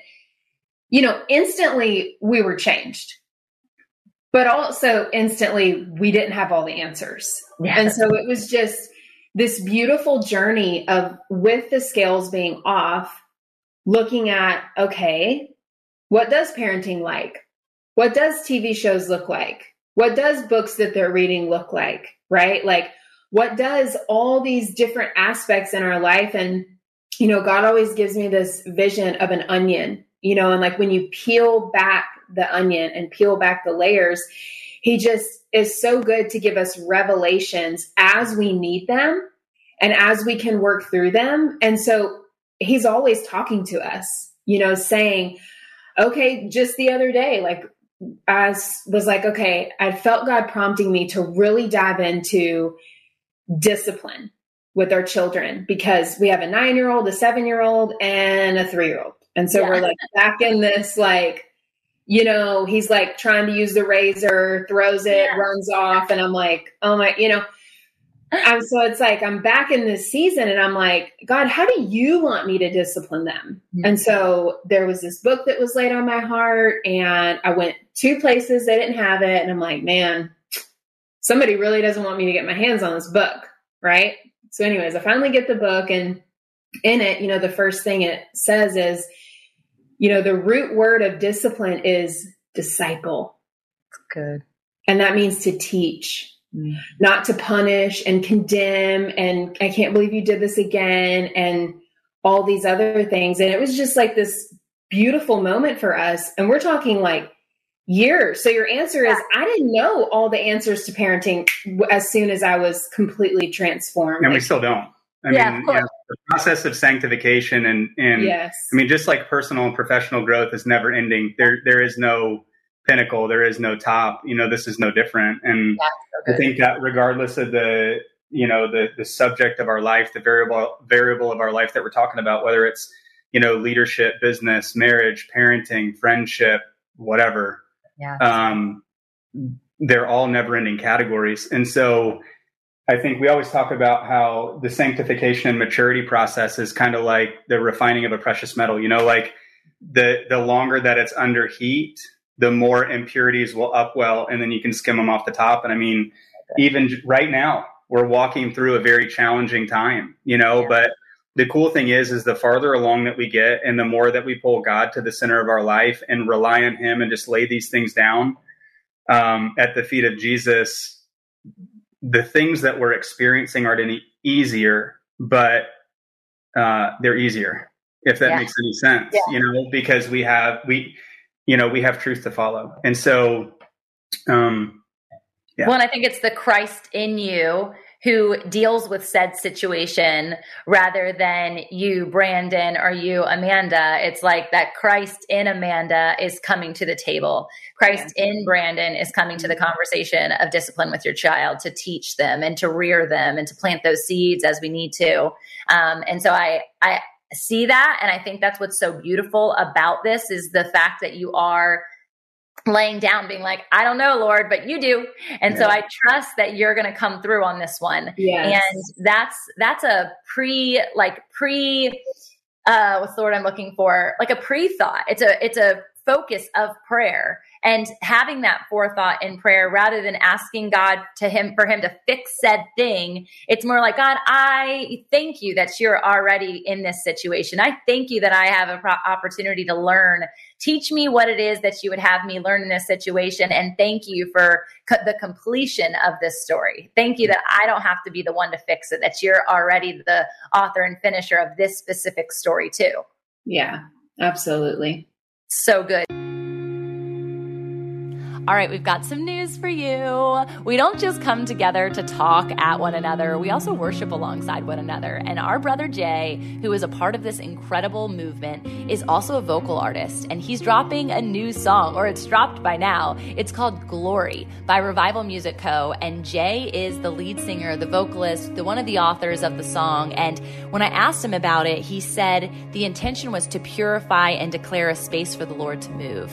you know, instantly we were changed but also instantly we didn't have all the answers. Yeah. And so it was just this beautiful journey of with the scales being off, looking at, okay, what does parenting like? What does TV shows look like? What does books that they're reading look like? Right? Like, what does all these different aspects in our life? And, you know, God always gives me this vision of an onion, you know, and like when you peel back the onion and peel back the layers, he just is so good to give us revelations as we need them and as we can work through them. And so he's always talking to us, you know, saying, okay, just the other day, like I was like, okay, I felt God prompting me to really dive into discipline with our children because we have a nine year old, a seven year old, and a three year old. And so yeah. we're like back in this like you know, he's like trying to use the razor, throws it, yeah. runs off, and I'm like, oh my, you know. And so it's like I'm back in this season and I'm like, God, how do you want me to discipline them? Mm-hmm. And so there was this book that was laid on my heart, and I went two places, they didn't have it, and I'm like, man, somebody really doesn't want me to get my hands on this book, right? So, anyways, I finally get the book, and in it, you know, the first thing it says is, you know, the root word of discipline is disciple. Good. And that means to teach, mm. not to punish and condemn. And I can't believe you did this again. And all these other things. And it was just like this beautiful moment for us. And we're talking like years. So your answer is I didn't know all the answers to parenting as soon as I was completely transformed. And we still don't. I yeah, mean, you know, the process of sanctification and and yes. I mean, just like personal and professional growth is never ending. There there is no pinnacle. There is no top. You know, this is no different. And I think that regardless of the you know the the subject of our life, the variable variable of our life that we're talking about, whether it's you know leadership, business, marriage, parenting, friendship, whatever. Yeah. Um, they're all never ending categories, and so I think we always talk about how the sanctification and maturity process is kind of like the refining of a precious metal. You know, like the the longer that it's under heat, the more impurities will upwell, and then you can skim them off the top. And I mean, even right now, we're walking through a very challenging time. You know, yeah. but the cool thing is, is the farther along that we get, and the more that we pull God to the center of our life and rely on Him and just lay these things down um, at the feet of Jesus the things that we're experiencing aren't any easier, but uh, they're easier if that yeah. makes any sense. Yeah. You know, because we have we, you know, we have truth to follow, and so. Um, yeah. Well, I think it's the Christ in you who deals with said situation rather than you, Brandon, or you, Amanda. It's like that Christ in Amanda is coming to the table. Christ yeah. in Brandon is coming to the conversation of discipline with your child to teach them and to rear them and to plant those seeds as we need to. Um, and so I, I see that. And I think that's what's so beautiful about this is the fact that you are laying down being like i don't know lord but you do. And yeah. so i trust that you're going to come through on this one. Yes. and that's that's a pre like pre uh what's the word i'm looking for? Like a pre-thought. It's a it's a focus of prayer and having that forethought in prayer rather than asking God to him for him to fix said thing. It's more like, God, I thank you that you're already in this situation. I thank you that I have an opportunity to learn. Teach me what it is that you would have me learn in this situation. And thank you for co- the completion of this story. Thank you that I don't have to be the one to fix it, that you're already the author and finisher of this specific story too. Yeah, absolutely. So good. All right, we've got some news for you. We don't just come together to talk at one another, we also worship alongside one another. And our brother Jay, who is a part of this incredible movement, is also a vocal artist. And he's dropping a new song, or it's dropped by now. It's called Glory by Revival Music Co. And Jay is the lead singer, the vocalist, the one of the authors of the song. And when I asked him about it, he said the intention was to purify and declare a space for the Lord to move.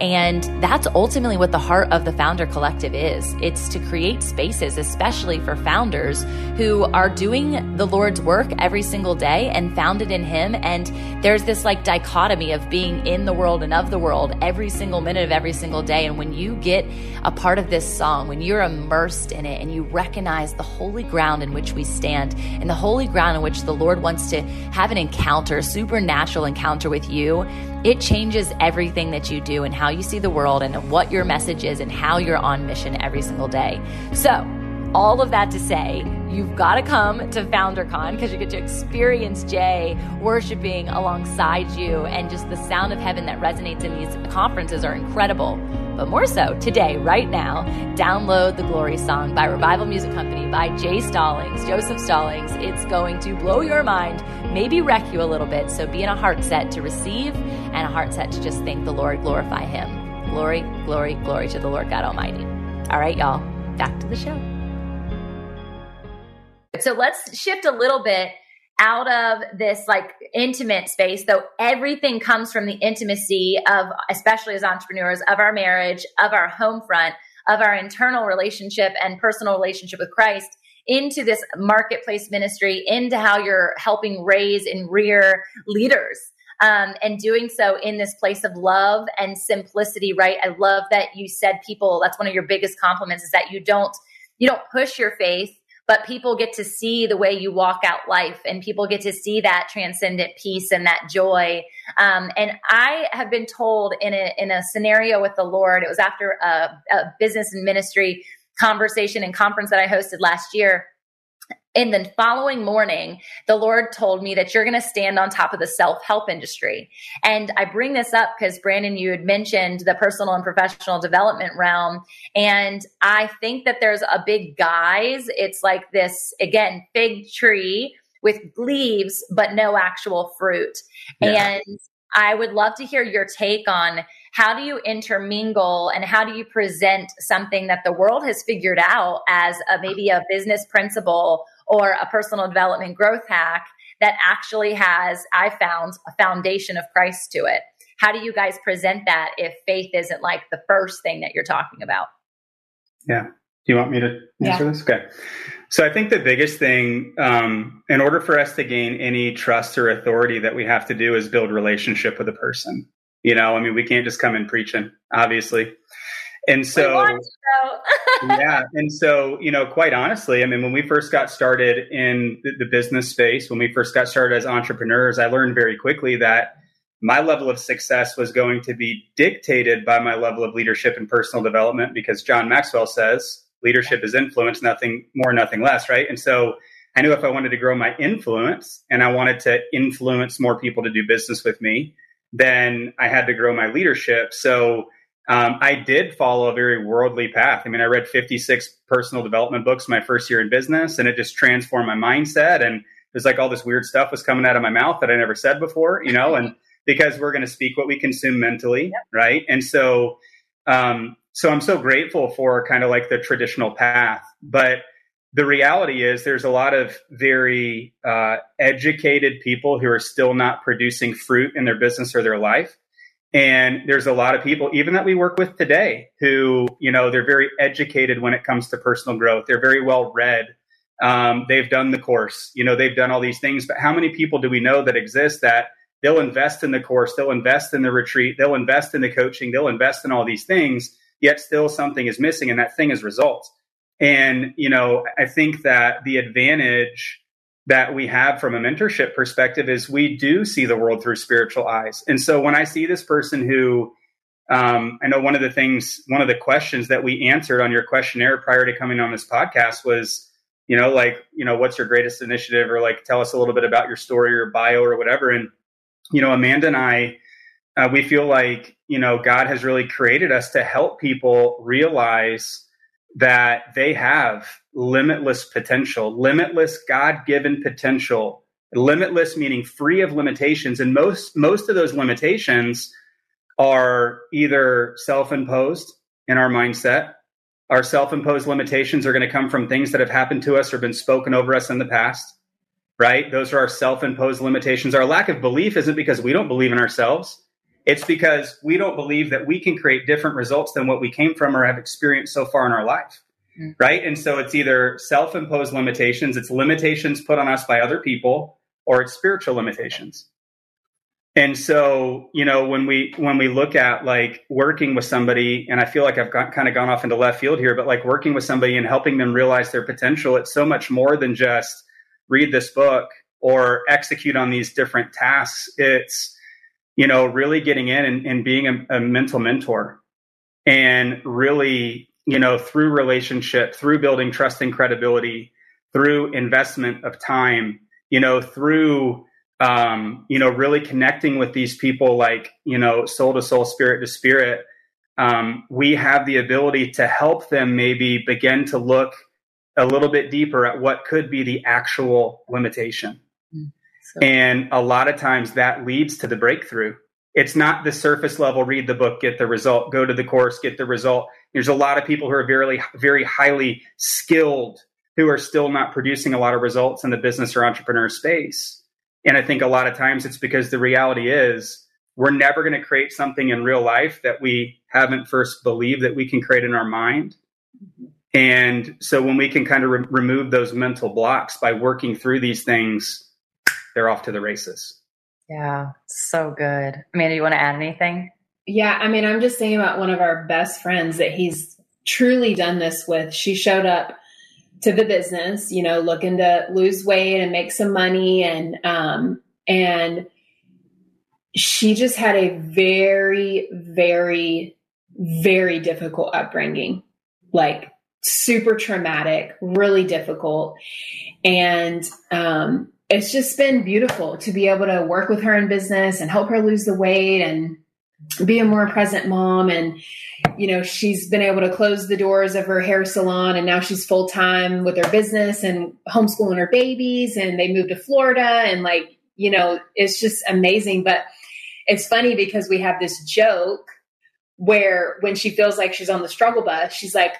And that's ultimately what the heart of the Founder Collective is it's to create spaces, especially for founders who are doing the Lord's work every single day and founded in Him. And there's this like dichotomy of being in the world and of the world every single minute of every single day. And when you get a part of this song, when you're immersed in it and you recognize the holy ground in which we stand and the holy ground in which the Lord wants to have an encounter, supernatural encounter with you, it changes everything that you do and how you see the world and what your message is and how you're on mission every single day. So, all of that to say, you've got to come to FounderCon because you get to experience Jay worshiping alongside you, and just the sound of heaven that resonates in these conferences are incredible. But more so, today, right now, download the Glory Song by Revival Music Company by Jay Stallings, Joseph Stallings. It's going to blow your mind, maybe wreck you a little bit. So be in a heart set to receive and a heart set to just thank the Lord, glorify Him. Glory, glory, glory to the Lord God Almighty. All right, y'all, back to the show. So let's shift a little bit out of this like intimate space though everything comes from the intimacy of especially as entrepreneurs of our marriage of our home front of our internal relationship and personal relationship with christ into this marketplace ministry into how you're helping raise and rear leaders um, and doing so in this place of love and simplicity right? I love that you said people that's one of your biggest compliments is that you don't you don't push your faith but people get to see the way you walk out life and people get to see that transcendent peace and that joy. Um, and i have been told in a, in a scenario with the lord it was after a, a business and ministry conversation and conference that i hosted last year in the following morning, the Lord told me that you're going to stand on top of the self help industry. And I bring this up because, Brandon, you had mentioned the personal and professional development realm. And I think that there's a big guise. It's like this, again, fig tree with leaves, but no actual fruit. Yeah. And I would love to hear your take on how do you intermingle and how do you present something that the world has figured out as a, maybe a business principle or a personal development growth hack that actually has, I found, a foundation of Christ to it. How do you guys present that if faith isn't like the first thing that you're talking about? Yeah. Do you want me to answer yeah. this? Okay. So I think the biggest thing, um, in order for us to gain any trust or authority that we have to do is build relationship with a person. You know, I mean, we can't just come in preaching, obviously. And so, [LAUGHS] yeah. And so, you know, quite honestly, I mean, when we first got started in the, the, business space, when we first got started as entrepreneurs, I learned very quickly that my level of success was going to be dictated by my level of leadership and personal development because John Maxwell says leadership is influence, nothing more, nothing less. Right. And so I knew if I wanted to grow my influence and I wanted to influence more people to do business with me, then I had to grow my leadership. So, um, I did follow a very worldly path. I mean, I read 56 personal development books my first year in business, and it just transformed my mindset. And it was like all this weird stuff was coming out of my mouth that I never said before, you know, and [LAUGHS] because we're going to speak what we consume mentally, yep. right? And so, um, so I'm so grateful for kind of like the traditional path. But the reality is, there's a lot of very uh, educated people who are still not producing fruit in their business or their life And there's a lot of people, even that we work with today, who, you know, they're very educated when it comes to personal growth. They're very well read. Um, they've done the course, you know, they've done all these things. But how many people do we know that exist that they'll invest in the course, they'll invest in the retreat, they'll invest in the coaching, they'll invest in all these things, yet still something is missing, and that thing is results. And, you know, I think that the advantage that we have from a mentorship perspective is we do see the world through spiritual eyes. And so when I see this person who, um, I know one of the things, one of the questions that we answered on your questionnaire prior to coming on this podcast was, you know, like, you know, what's your greatest initiative or like tell us a little bit about your story or bio or whatever. And, you know, Amanda and I, uh, we feel like, you know, God has really created us to help people realize that they have limitless potential, limitless God given potential, limitless meaning free of limitations. And most, most of those limitations are either self imposed in our mindset. Our self imposed limitations are going to come from things that have happened to us or been spoken over us in the past, right? Those are our self imposed limitations. Our lack of belief isn't because we don't believe in ourselves. It's because we don't believe that we can create different results than what we came from or have experienced so far in our life. Mm-hmm. Right. And so it's either self imposed limitations, it's limitations put on us by other people, or it's spiritual limitations. And so, you know, when we when we look at like working with somebody, and I feel like I've got, kind of gone off into left field here, but like working with somebody and helping them realize their potential, it's so much more than just read this book or execute on these different tasks. It's you know, really getting in and, and being a, a mental mentor and really, you know, through relationship, through building trust and credibility, through investment of time, you know, through, um, you know, really connecting with these people like, you know, soul to soul, spirit to spirit. Um, we have the ability to help them maybe begin to look a little bit deeper at what could be the actual limitation. So. And a lot of times that leads to the breakthrough. It's not the surface level, read the book, get the result, go to the course, get the result. There's a lot of people who are very, very highly skilled who are still not producing a lot of results in the business or entrepreneur space. And I think a lot of times it's because the reality is we're never going to create something in real life that we haven't first believed that we can create in our mind. Mm-hmm. And so when we can kind of re- remove those mental blocks by working through these things, they're off to the races. Yeah, so good. Amanda, you want to add anything? Yeah, I mean, I'm just thinking about one of our best friends that he's truly done this with. She showed up to the business, you know, looking to lose weight and make some money and um and she just had a very very very difficult upbringing. Like super traumatic, really difficult. And um it's just been beautiful to be able to work with her in business and help her lose the weight and be a more present mom. And you know she's been able to close the doors of her hair salon and now she's full time with her business and homeschooling her babies and they moved to Florida and like you know it's just amazing. But it's funny because we have this joke where when she feels like she's on the struggle bus she's like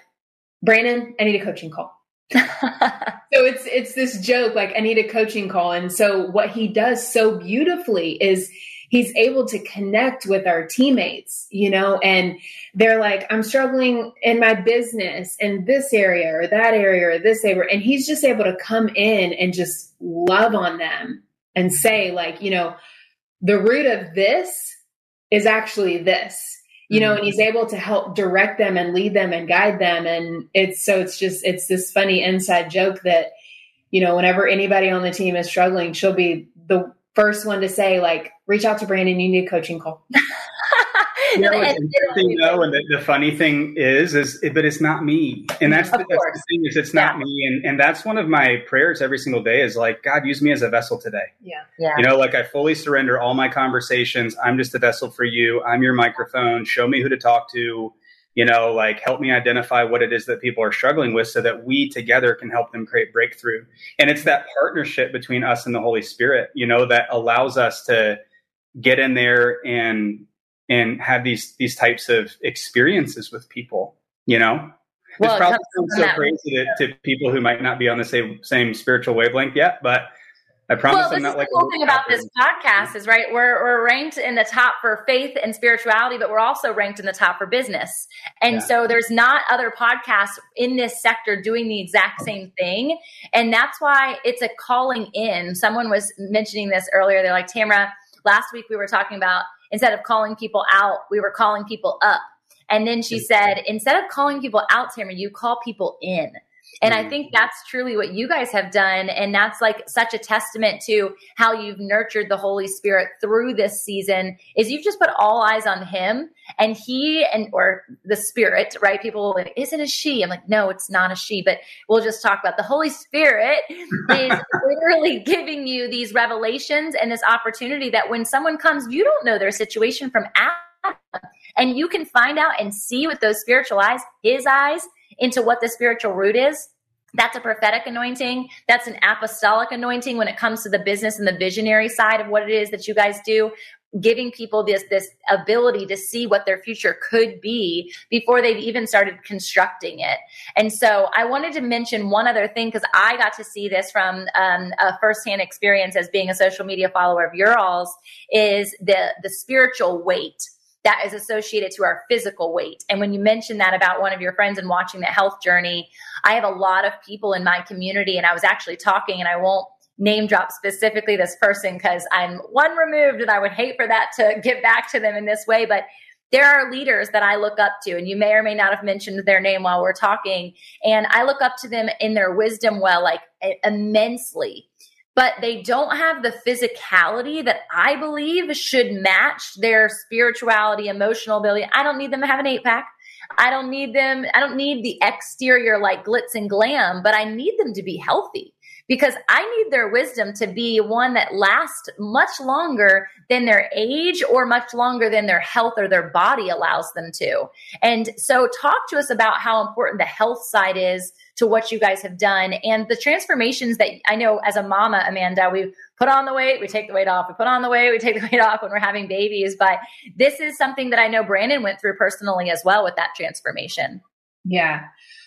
Brandon I need a coaching call so it's it's this joke like I need a coaching call. And so what he does so beautifully is he's able to connect with our teammates you know and they're like I'm struggling in my business in this area or that area or this area. And he's just able to come in and just love on them and say like you know the root of this is actually this you know, and he's mm-hmm. able to help direct them and lead them and guide them. And it's so it's just it's this funny inside joke that, you know, whenever anybody on the team is struggling, she'll be the first one to say, like, reach out to Brandon, you need a coaching call. [LAUGHS] you know, it's interesting though, and the, the, funny thing is, is but it's not me, and that's, the, that's the, thing is, it's not yeah. me, and and that's one of my prayers every single day is like, God, use me as a vessel today. Yeah, yeah. You know, like I fully surrender all my conversations. I'm just a vessel for you. I'm your microphone. Show me who to talk to. You know, like help me identify what it is that people are struggling with, so that we together can help them create breakthrough. And it's that partnership between us and the Holy Spirit, you know, that allows us to get in there and and have these these types of experiences with people. You know, well, it probably sounds so crazy to, to, people who might not be on the same same spiritual wavelength yet, but I promise well, I'm this not is like the cool thing about this podcast is right. We're we're ranked in the top for faith and spirituality, but we're also ranked in the top for business. And yeah. so there's not other podcasts in this sector doing the exact same thing, and that's why it's a calling in. Someone was mentioning this earlier. They're like, Tamra, last week we were talking about instead of calling people out, we were calling people up. And then she said, instead of calling people out, Tamra, you call people in. And I think that's truly what you guys have done. And that's like such a testament to how you've nurtured the Holy Spirit through this season is you've just put all eyes on him and he and or the spirit, right? People like, isn't a she? I'm like, no, it's not a she, but we'll just talk about the Holy Spirit [LAUGHS] is literally giving you these revelations and this opportunity that when someone comes, you don't know their situation from Adam. And you can find out and see with those spiritual eyes, his eyes, into what the spiritual root is. That's a prophetic anointing. That's an apostolic anointing when it comes to the business and the visionary side of what it is that you guys do giving people this this ability to see what their future could be before they've even started constructing it and so i wanted to mention one other thing because i got to see this from um, a firsthand experience as being a social media follower of your all's is the the spiritual weight that is associated to our physical weight. And when you mentioned that about one of your friends and watching the health journey, I have a lot of people in my community, and I was actually talking, and I won't name drop specifically this person because I'm one removed and I would hate for that to get back to them in this way. But there are leaders that I look up to, and you may or may not have mentioned their name while we're talking. And I look up to them in their wisdom well, like immensely but they don't have the physicality that I believe should match their spirituality, emotional ability. I don't need them to have an eight pack. I don't need them. I don't need the exterior like glitz and glam, but I need them to be healthy because I need their wisdom to be one that lasts much longer than their age or much longer than their health or their body allows them to. And so talk to us about how important the health side is to what you guys have done and the transformations that I know as a mama, Amanda, we put on the weight, we take the weight off, we put on the weight, we take the weight off when we're having babies. But this is something that I know Brandon went through personally as well with that transformation. Yeah.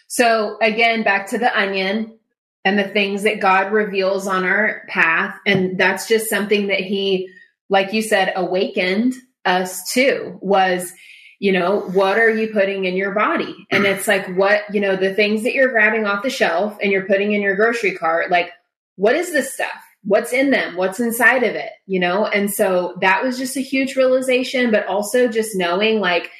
So again, back to the onion and the things that God reveals on our path. And that's just something that he, like you said, awakened us to was you know, what are you putting in your body? And [CLEARS THROAT] it's like, what, you know, the things that you're grabbing off the shelf and you're putting in your grocery cart, like, what is this stuff? What's in them? What's inside of it? You know? And so that was just a huge realization, but also just knowing like,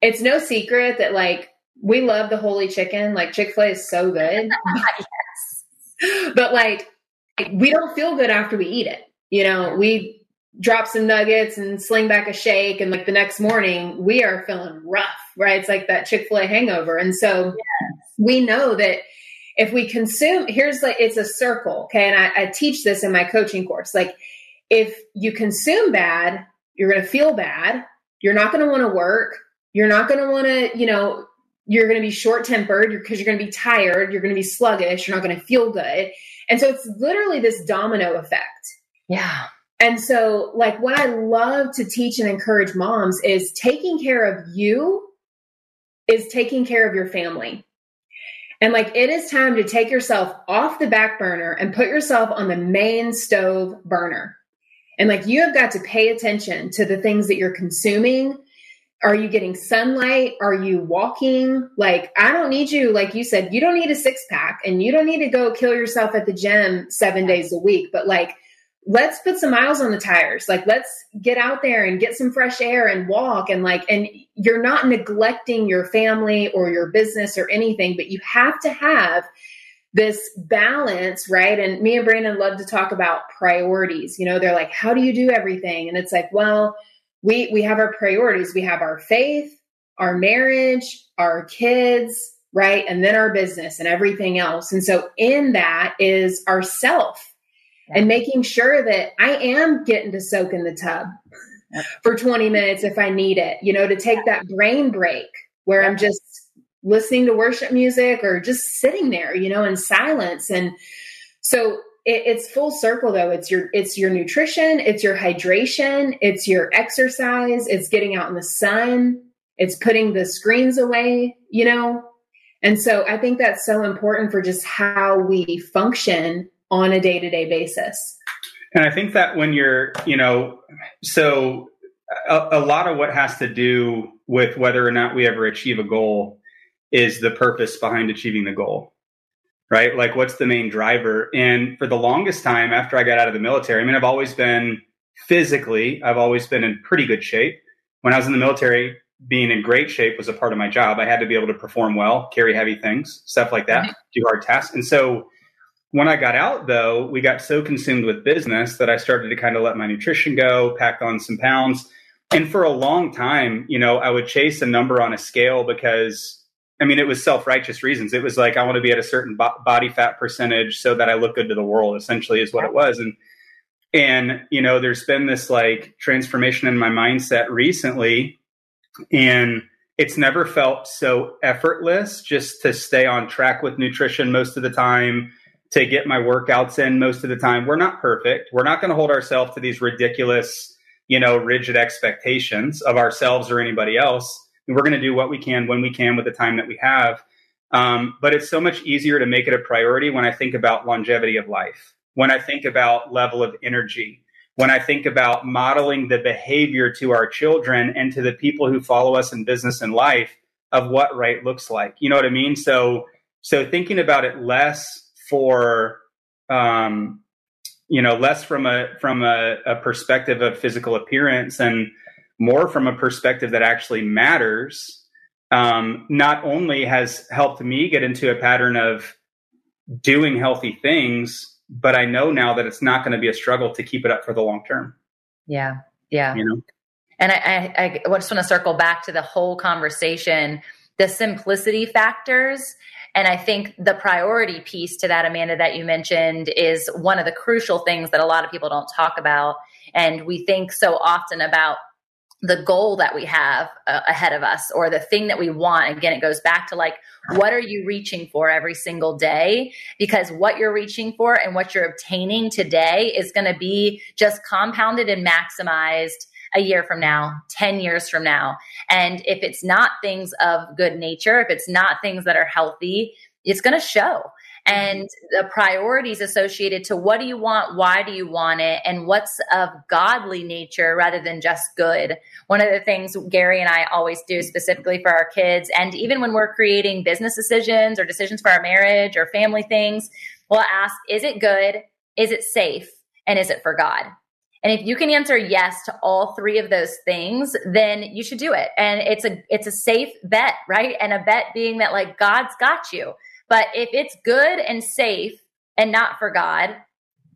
it's no secret that like, we love the holy chicken. Like Chick fil A is so good. [LAUGHS] [LAUGHS] But like, we don't feel good after we eat it. You know, we drop some nuggets and sling back a shake and like the next morning we are feeling rough right? It's like that chick-fil-a hangover. And so yes. we know that if we consume here's like it's a circle okay? And I, I teach this in my coaching course. Like if you consume bad you're going to feel bad. You're not going to want to work. You're not going to want to you know you're going to be short tempered because you're going to be tired you're going to be sluggish you're not going to feel good and so it's literally this domino effect yeah and so, like, what I love to teach and encourage moms is taking care of you is taking care of your family. And like, it is time to take yourself off the back burner and put yourself on the main stove burner. And like, you have got to pay attention to the things that you're consuming. Are you getting sunlight? Are you walking? Like, I don't need you, like you said, you don't need a six pack and you don't need to go kill yourself at the gym seven days a week. But like, let's put some miles on the tires. Like, let's get out there and get some fresh air and walk. And like, and you're not neglecting your family or your business or anything, but you have to have this balance, right? And me and Brandon love to talk about priorities. You know, they're like, how do you do everything? And it's like, well, we we have our priorities. We have our faith, our marriage, our kids, right? And then our business and everything else. And so in that is our self and making sure that I am getting to soak in the tub for 20 minutes if I need it, you know, to take that brain break where I'm just listening to worship music or just sitting there, you know, in silence. And so it, it's full circle though. It's your, it's your nutrition, it's your hydration, it's your exercise, it's getting out in the sun, it's putting the screens away, you know? And so I think that's so important for just how we function on a day to day basis. And I think that when you're, you know, so a, a, lot of what has to do with whether or not we ever achieve a goal is the purpose behind achieving the goal, right? Like, what's the main driver? And for the longest time after I got out of the military, I mean, I've always been physically, I've always been in pretty good shape. When I was in the military, being in great shape was a part of my job. I had to be able to perform well, carry heavy things, stuff like that, mm-hmm. do hard tasks. And so when I got out, though, we got so consumed with business that I started to kind of let my nutrition go, pack on some pounds. And for a long time, you know, I would chase a number on a scale because, I mean, it was self righteous reasons. It was like, I want to be at a certain bo- body fat percentage so that I look good to the world, essentially, is what it was. And, and, you know, there's been this like transformation in my mindset recently. And, it's never felt so effortless just to stay on track with nutrition most of the time to get my workouts in most of the time. We're not perfect. We're not going to hold ourselves to these ridiculous, you know, rigid expectations of ourselves or anybody else. We're going to do what we can when we can with the time that we have. Um, but it's so much easier to make it a priority when I think about longevity of life, when I think about level of energy, when I think about modeling the behavior to our children and to the people who follow us in business and life of what right looks like. You know what I mean? So, so thinking about it less for um, you know less from a from a, a perspective of physical appearance and more from a perspective that actually matters um, not only has helped me get into a pattern of doing healthy things but i know now that it's not going to be a struggle to keep it up for the long term. Yeah yeah. You know? And I, I, I just want to circle back to the whole conversation the simplicity factors. And I think the priority piece to that, Amanda, that you mentioned is one of the crucial things that a lot of people don't talk about. And we think so often about the goal that we have uh, ahead of us or the thing that we want. Again, it goes back to like, what are you reaching for every single day? Because what you're reaching for and what you're obtaining today is going to be just compounded and maximized a year from now, 10 years from now. And if it's not things of good nature, if it's not things that are healthy, it's going to show. Mm-hmm. And the priorities associated to what do you want, why do you want it, and what's of godly nature rather than just good. One of the things Gary and I always do specifically for our kids, and even when we're creating business decisions or decisions for our marriage or family things, we'll ask, is it good? Is it safe? And is it for God? And if you can answer yes to all three of those things, then you should do it. And it's a it's a safe bet, right? And a bet being that like God's got you. But if it's good and safe and not for God,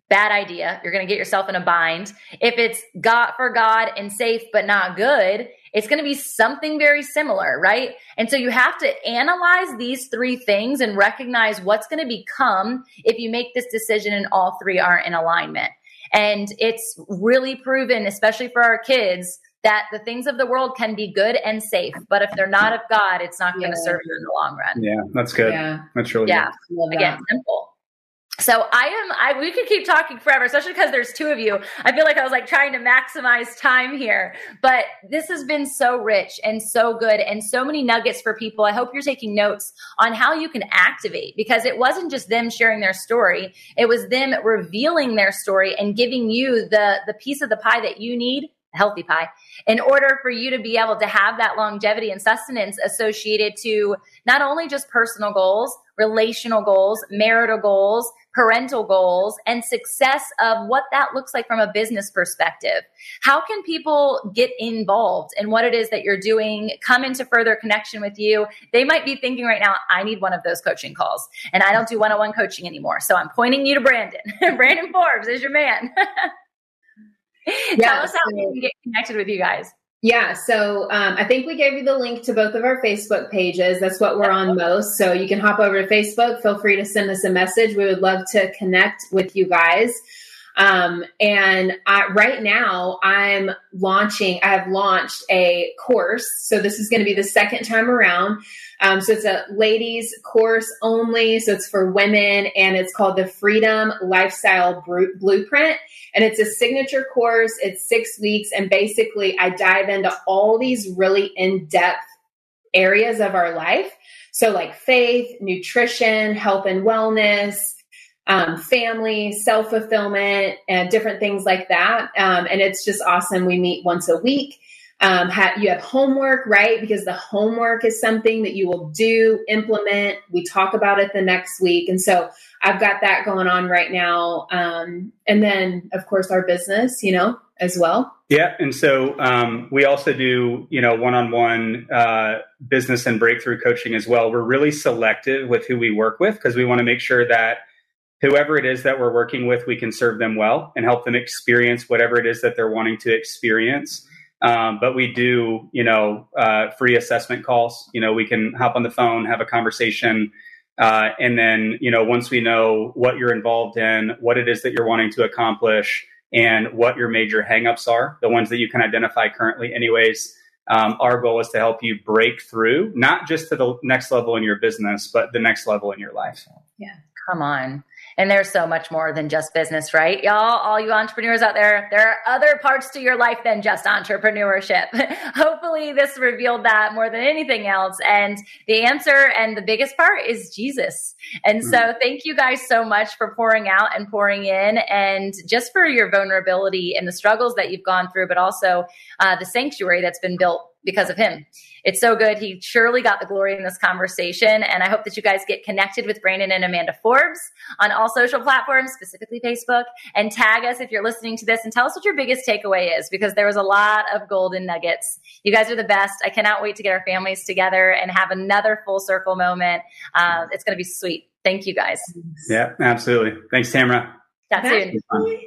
bad idea. You're going to get yourself in a bind. If it's God for God and safe but not good, it's going to be something very similar, right? And so you have to analyze these three things and recognize what's going to become if you make this decision and all three aren't in alignment. And it's really proven, especially for our kids, that the things of the world can be good and safe, but if they're not of God, it's not yeah. going to serve you in the long run. Yeah, that's good. Yeah. That's really yeah. Good. Again, simple. So I am I we could keep talking forever, especially because there's two of you. I feel like I was like trying to maximize time here. But this has been so rich and so good and so many nuggets for people. I hope you're taking notes on how you can activate because it wasn't just them sharing their story. It was them revealing their story and giving you the the piece of the pie that you need healthy pie in order for you to be able to have that longevity and sustenance associated to not only just personal goals relational goals marital goals parental goals and success of what that looks like from a business perspective. How can people get involved in what it is that you're doing, come into further connection with you? They might be thinking right now, I need one of those coaching calls and I don't do one on one coaching anymore. So I'm pointing you to Brandon. [LAUGHS] Brandon Forbes is your man. [LAUGHS] Tell us how we can get connected with you guys. Yeah, so um, I think we gave you the link to both of our Facebook pages. That's what we're on most. So you can hop over to Facebook. Feel free to send us a message. We would love to connect with you guys. Um, and I, right now, I'm launching, I have launched a course. So this is going to be the second time around. Um, so it's a ladies course only. So it's for women and it's called the Freedom Lifestyle Blueprint. And it's a signature course. It's six weeks. And basically, I dive into all these really in depth areas of our life. So, like faith, nutrition, health and wellness um, family, self fulfillment, and different things like that. Um, and it's just awesome. We meet once a week. Um, ha- you have homework, right? Because the homework is something that you will do, implement. We talk about it the next week. And so I've got that going on right now. Um, and then, of course, our business, you know, as well. Yeah. And so um, we also do, you know, one on one business and breakthrough coaching as well. We're really selective with who we work with because we want to make sure that whoever it is that we're working with, we can serve them well and help them experience whatever it is that they're wanting to experience. Um, but we do, you know, uh, free assessment calls. You know, we can hop on the phone, have a conversation, uh, and then, you know, once we know what you're involved in, what it is that you're wanting to accomplish, and what your major hangups are, the ones that you can identify currently, anyways. Um, our goal is to help you break through, not just to the next level in your business, but the next level in your life. Yeah, come on. And there's so much more than just business, right? Y'all, all you entrepreneurs out there, there are other parts to your life than just entrepreneurship. [LAUGHS] Hopefully, this revealed that more than anything else. And the answer and the biggest part is Jesus. And so, mm. thank you guys so much for pouring out and pouring in, and just for your vulnerability and the struggles that you've gone through, but also uh, the sanctuary that's been built because of him. It's so good. He surely got the glory in this conversation. And I hope that you guys get connected with Brandon and Amanda Forbes on all social platforms, specifically Facebook, and tag us if you're listening to this and tell us what your biggest takeaway is because there was a lot of golden nuggets. You guys are the best. I cannot wait to get our families together and have another full circle moment. Uh, it's going to be sweet. Thank you guys. Yeah, absolutely. Thanks, Tamara. Chat soon.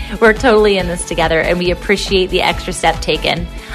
we're totally in this together and we appreciate the extra step taken.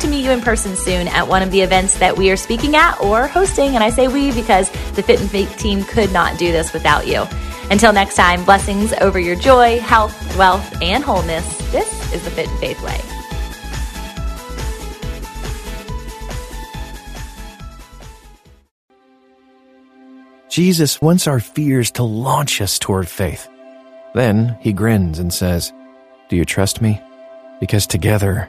to meet you in person soon at one of the events that we are speaking at or hosting. And I say we because the Fit in Faith team could not do this without you. Until next time, blessings over your joy, health, wealth, and wholeness. This is the Fit in Faith Way. Jesus wants our fears to launch us toward faith. Then he grins and says, Do you trust me? Because together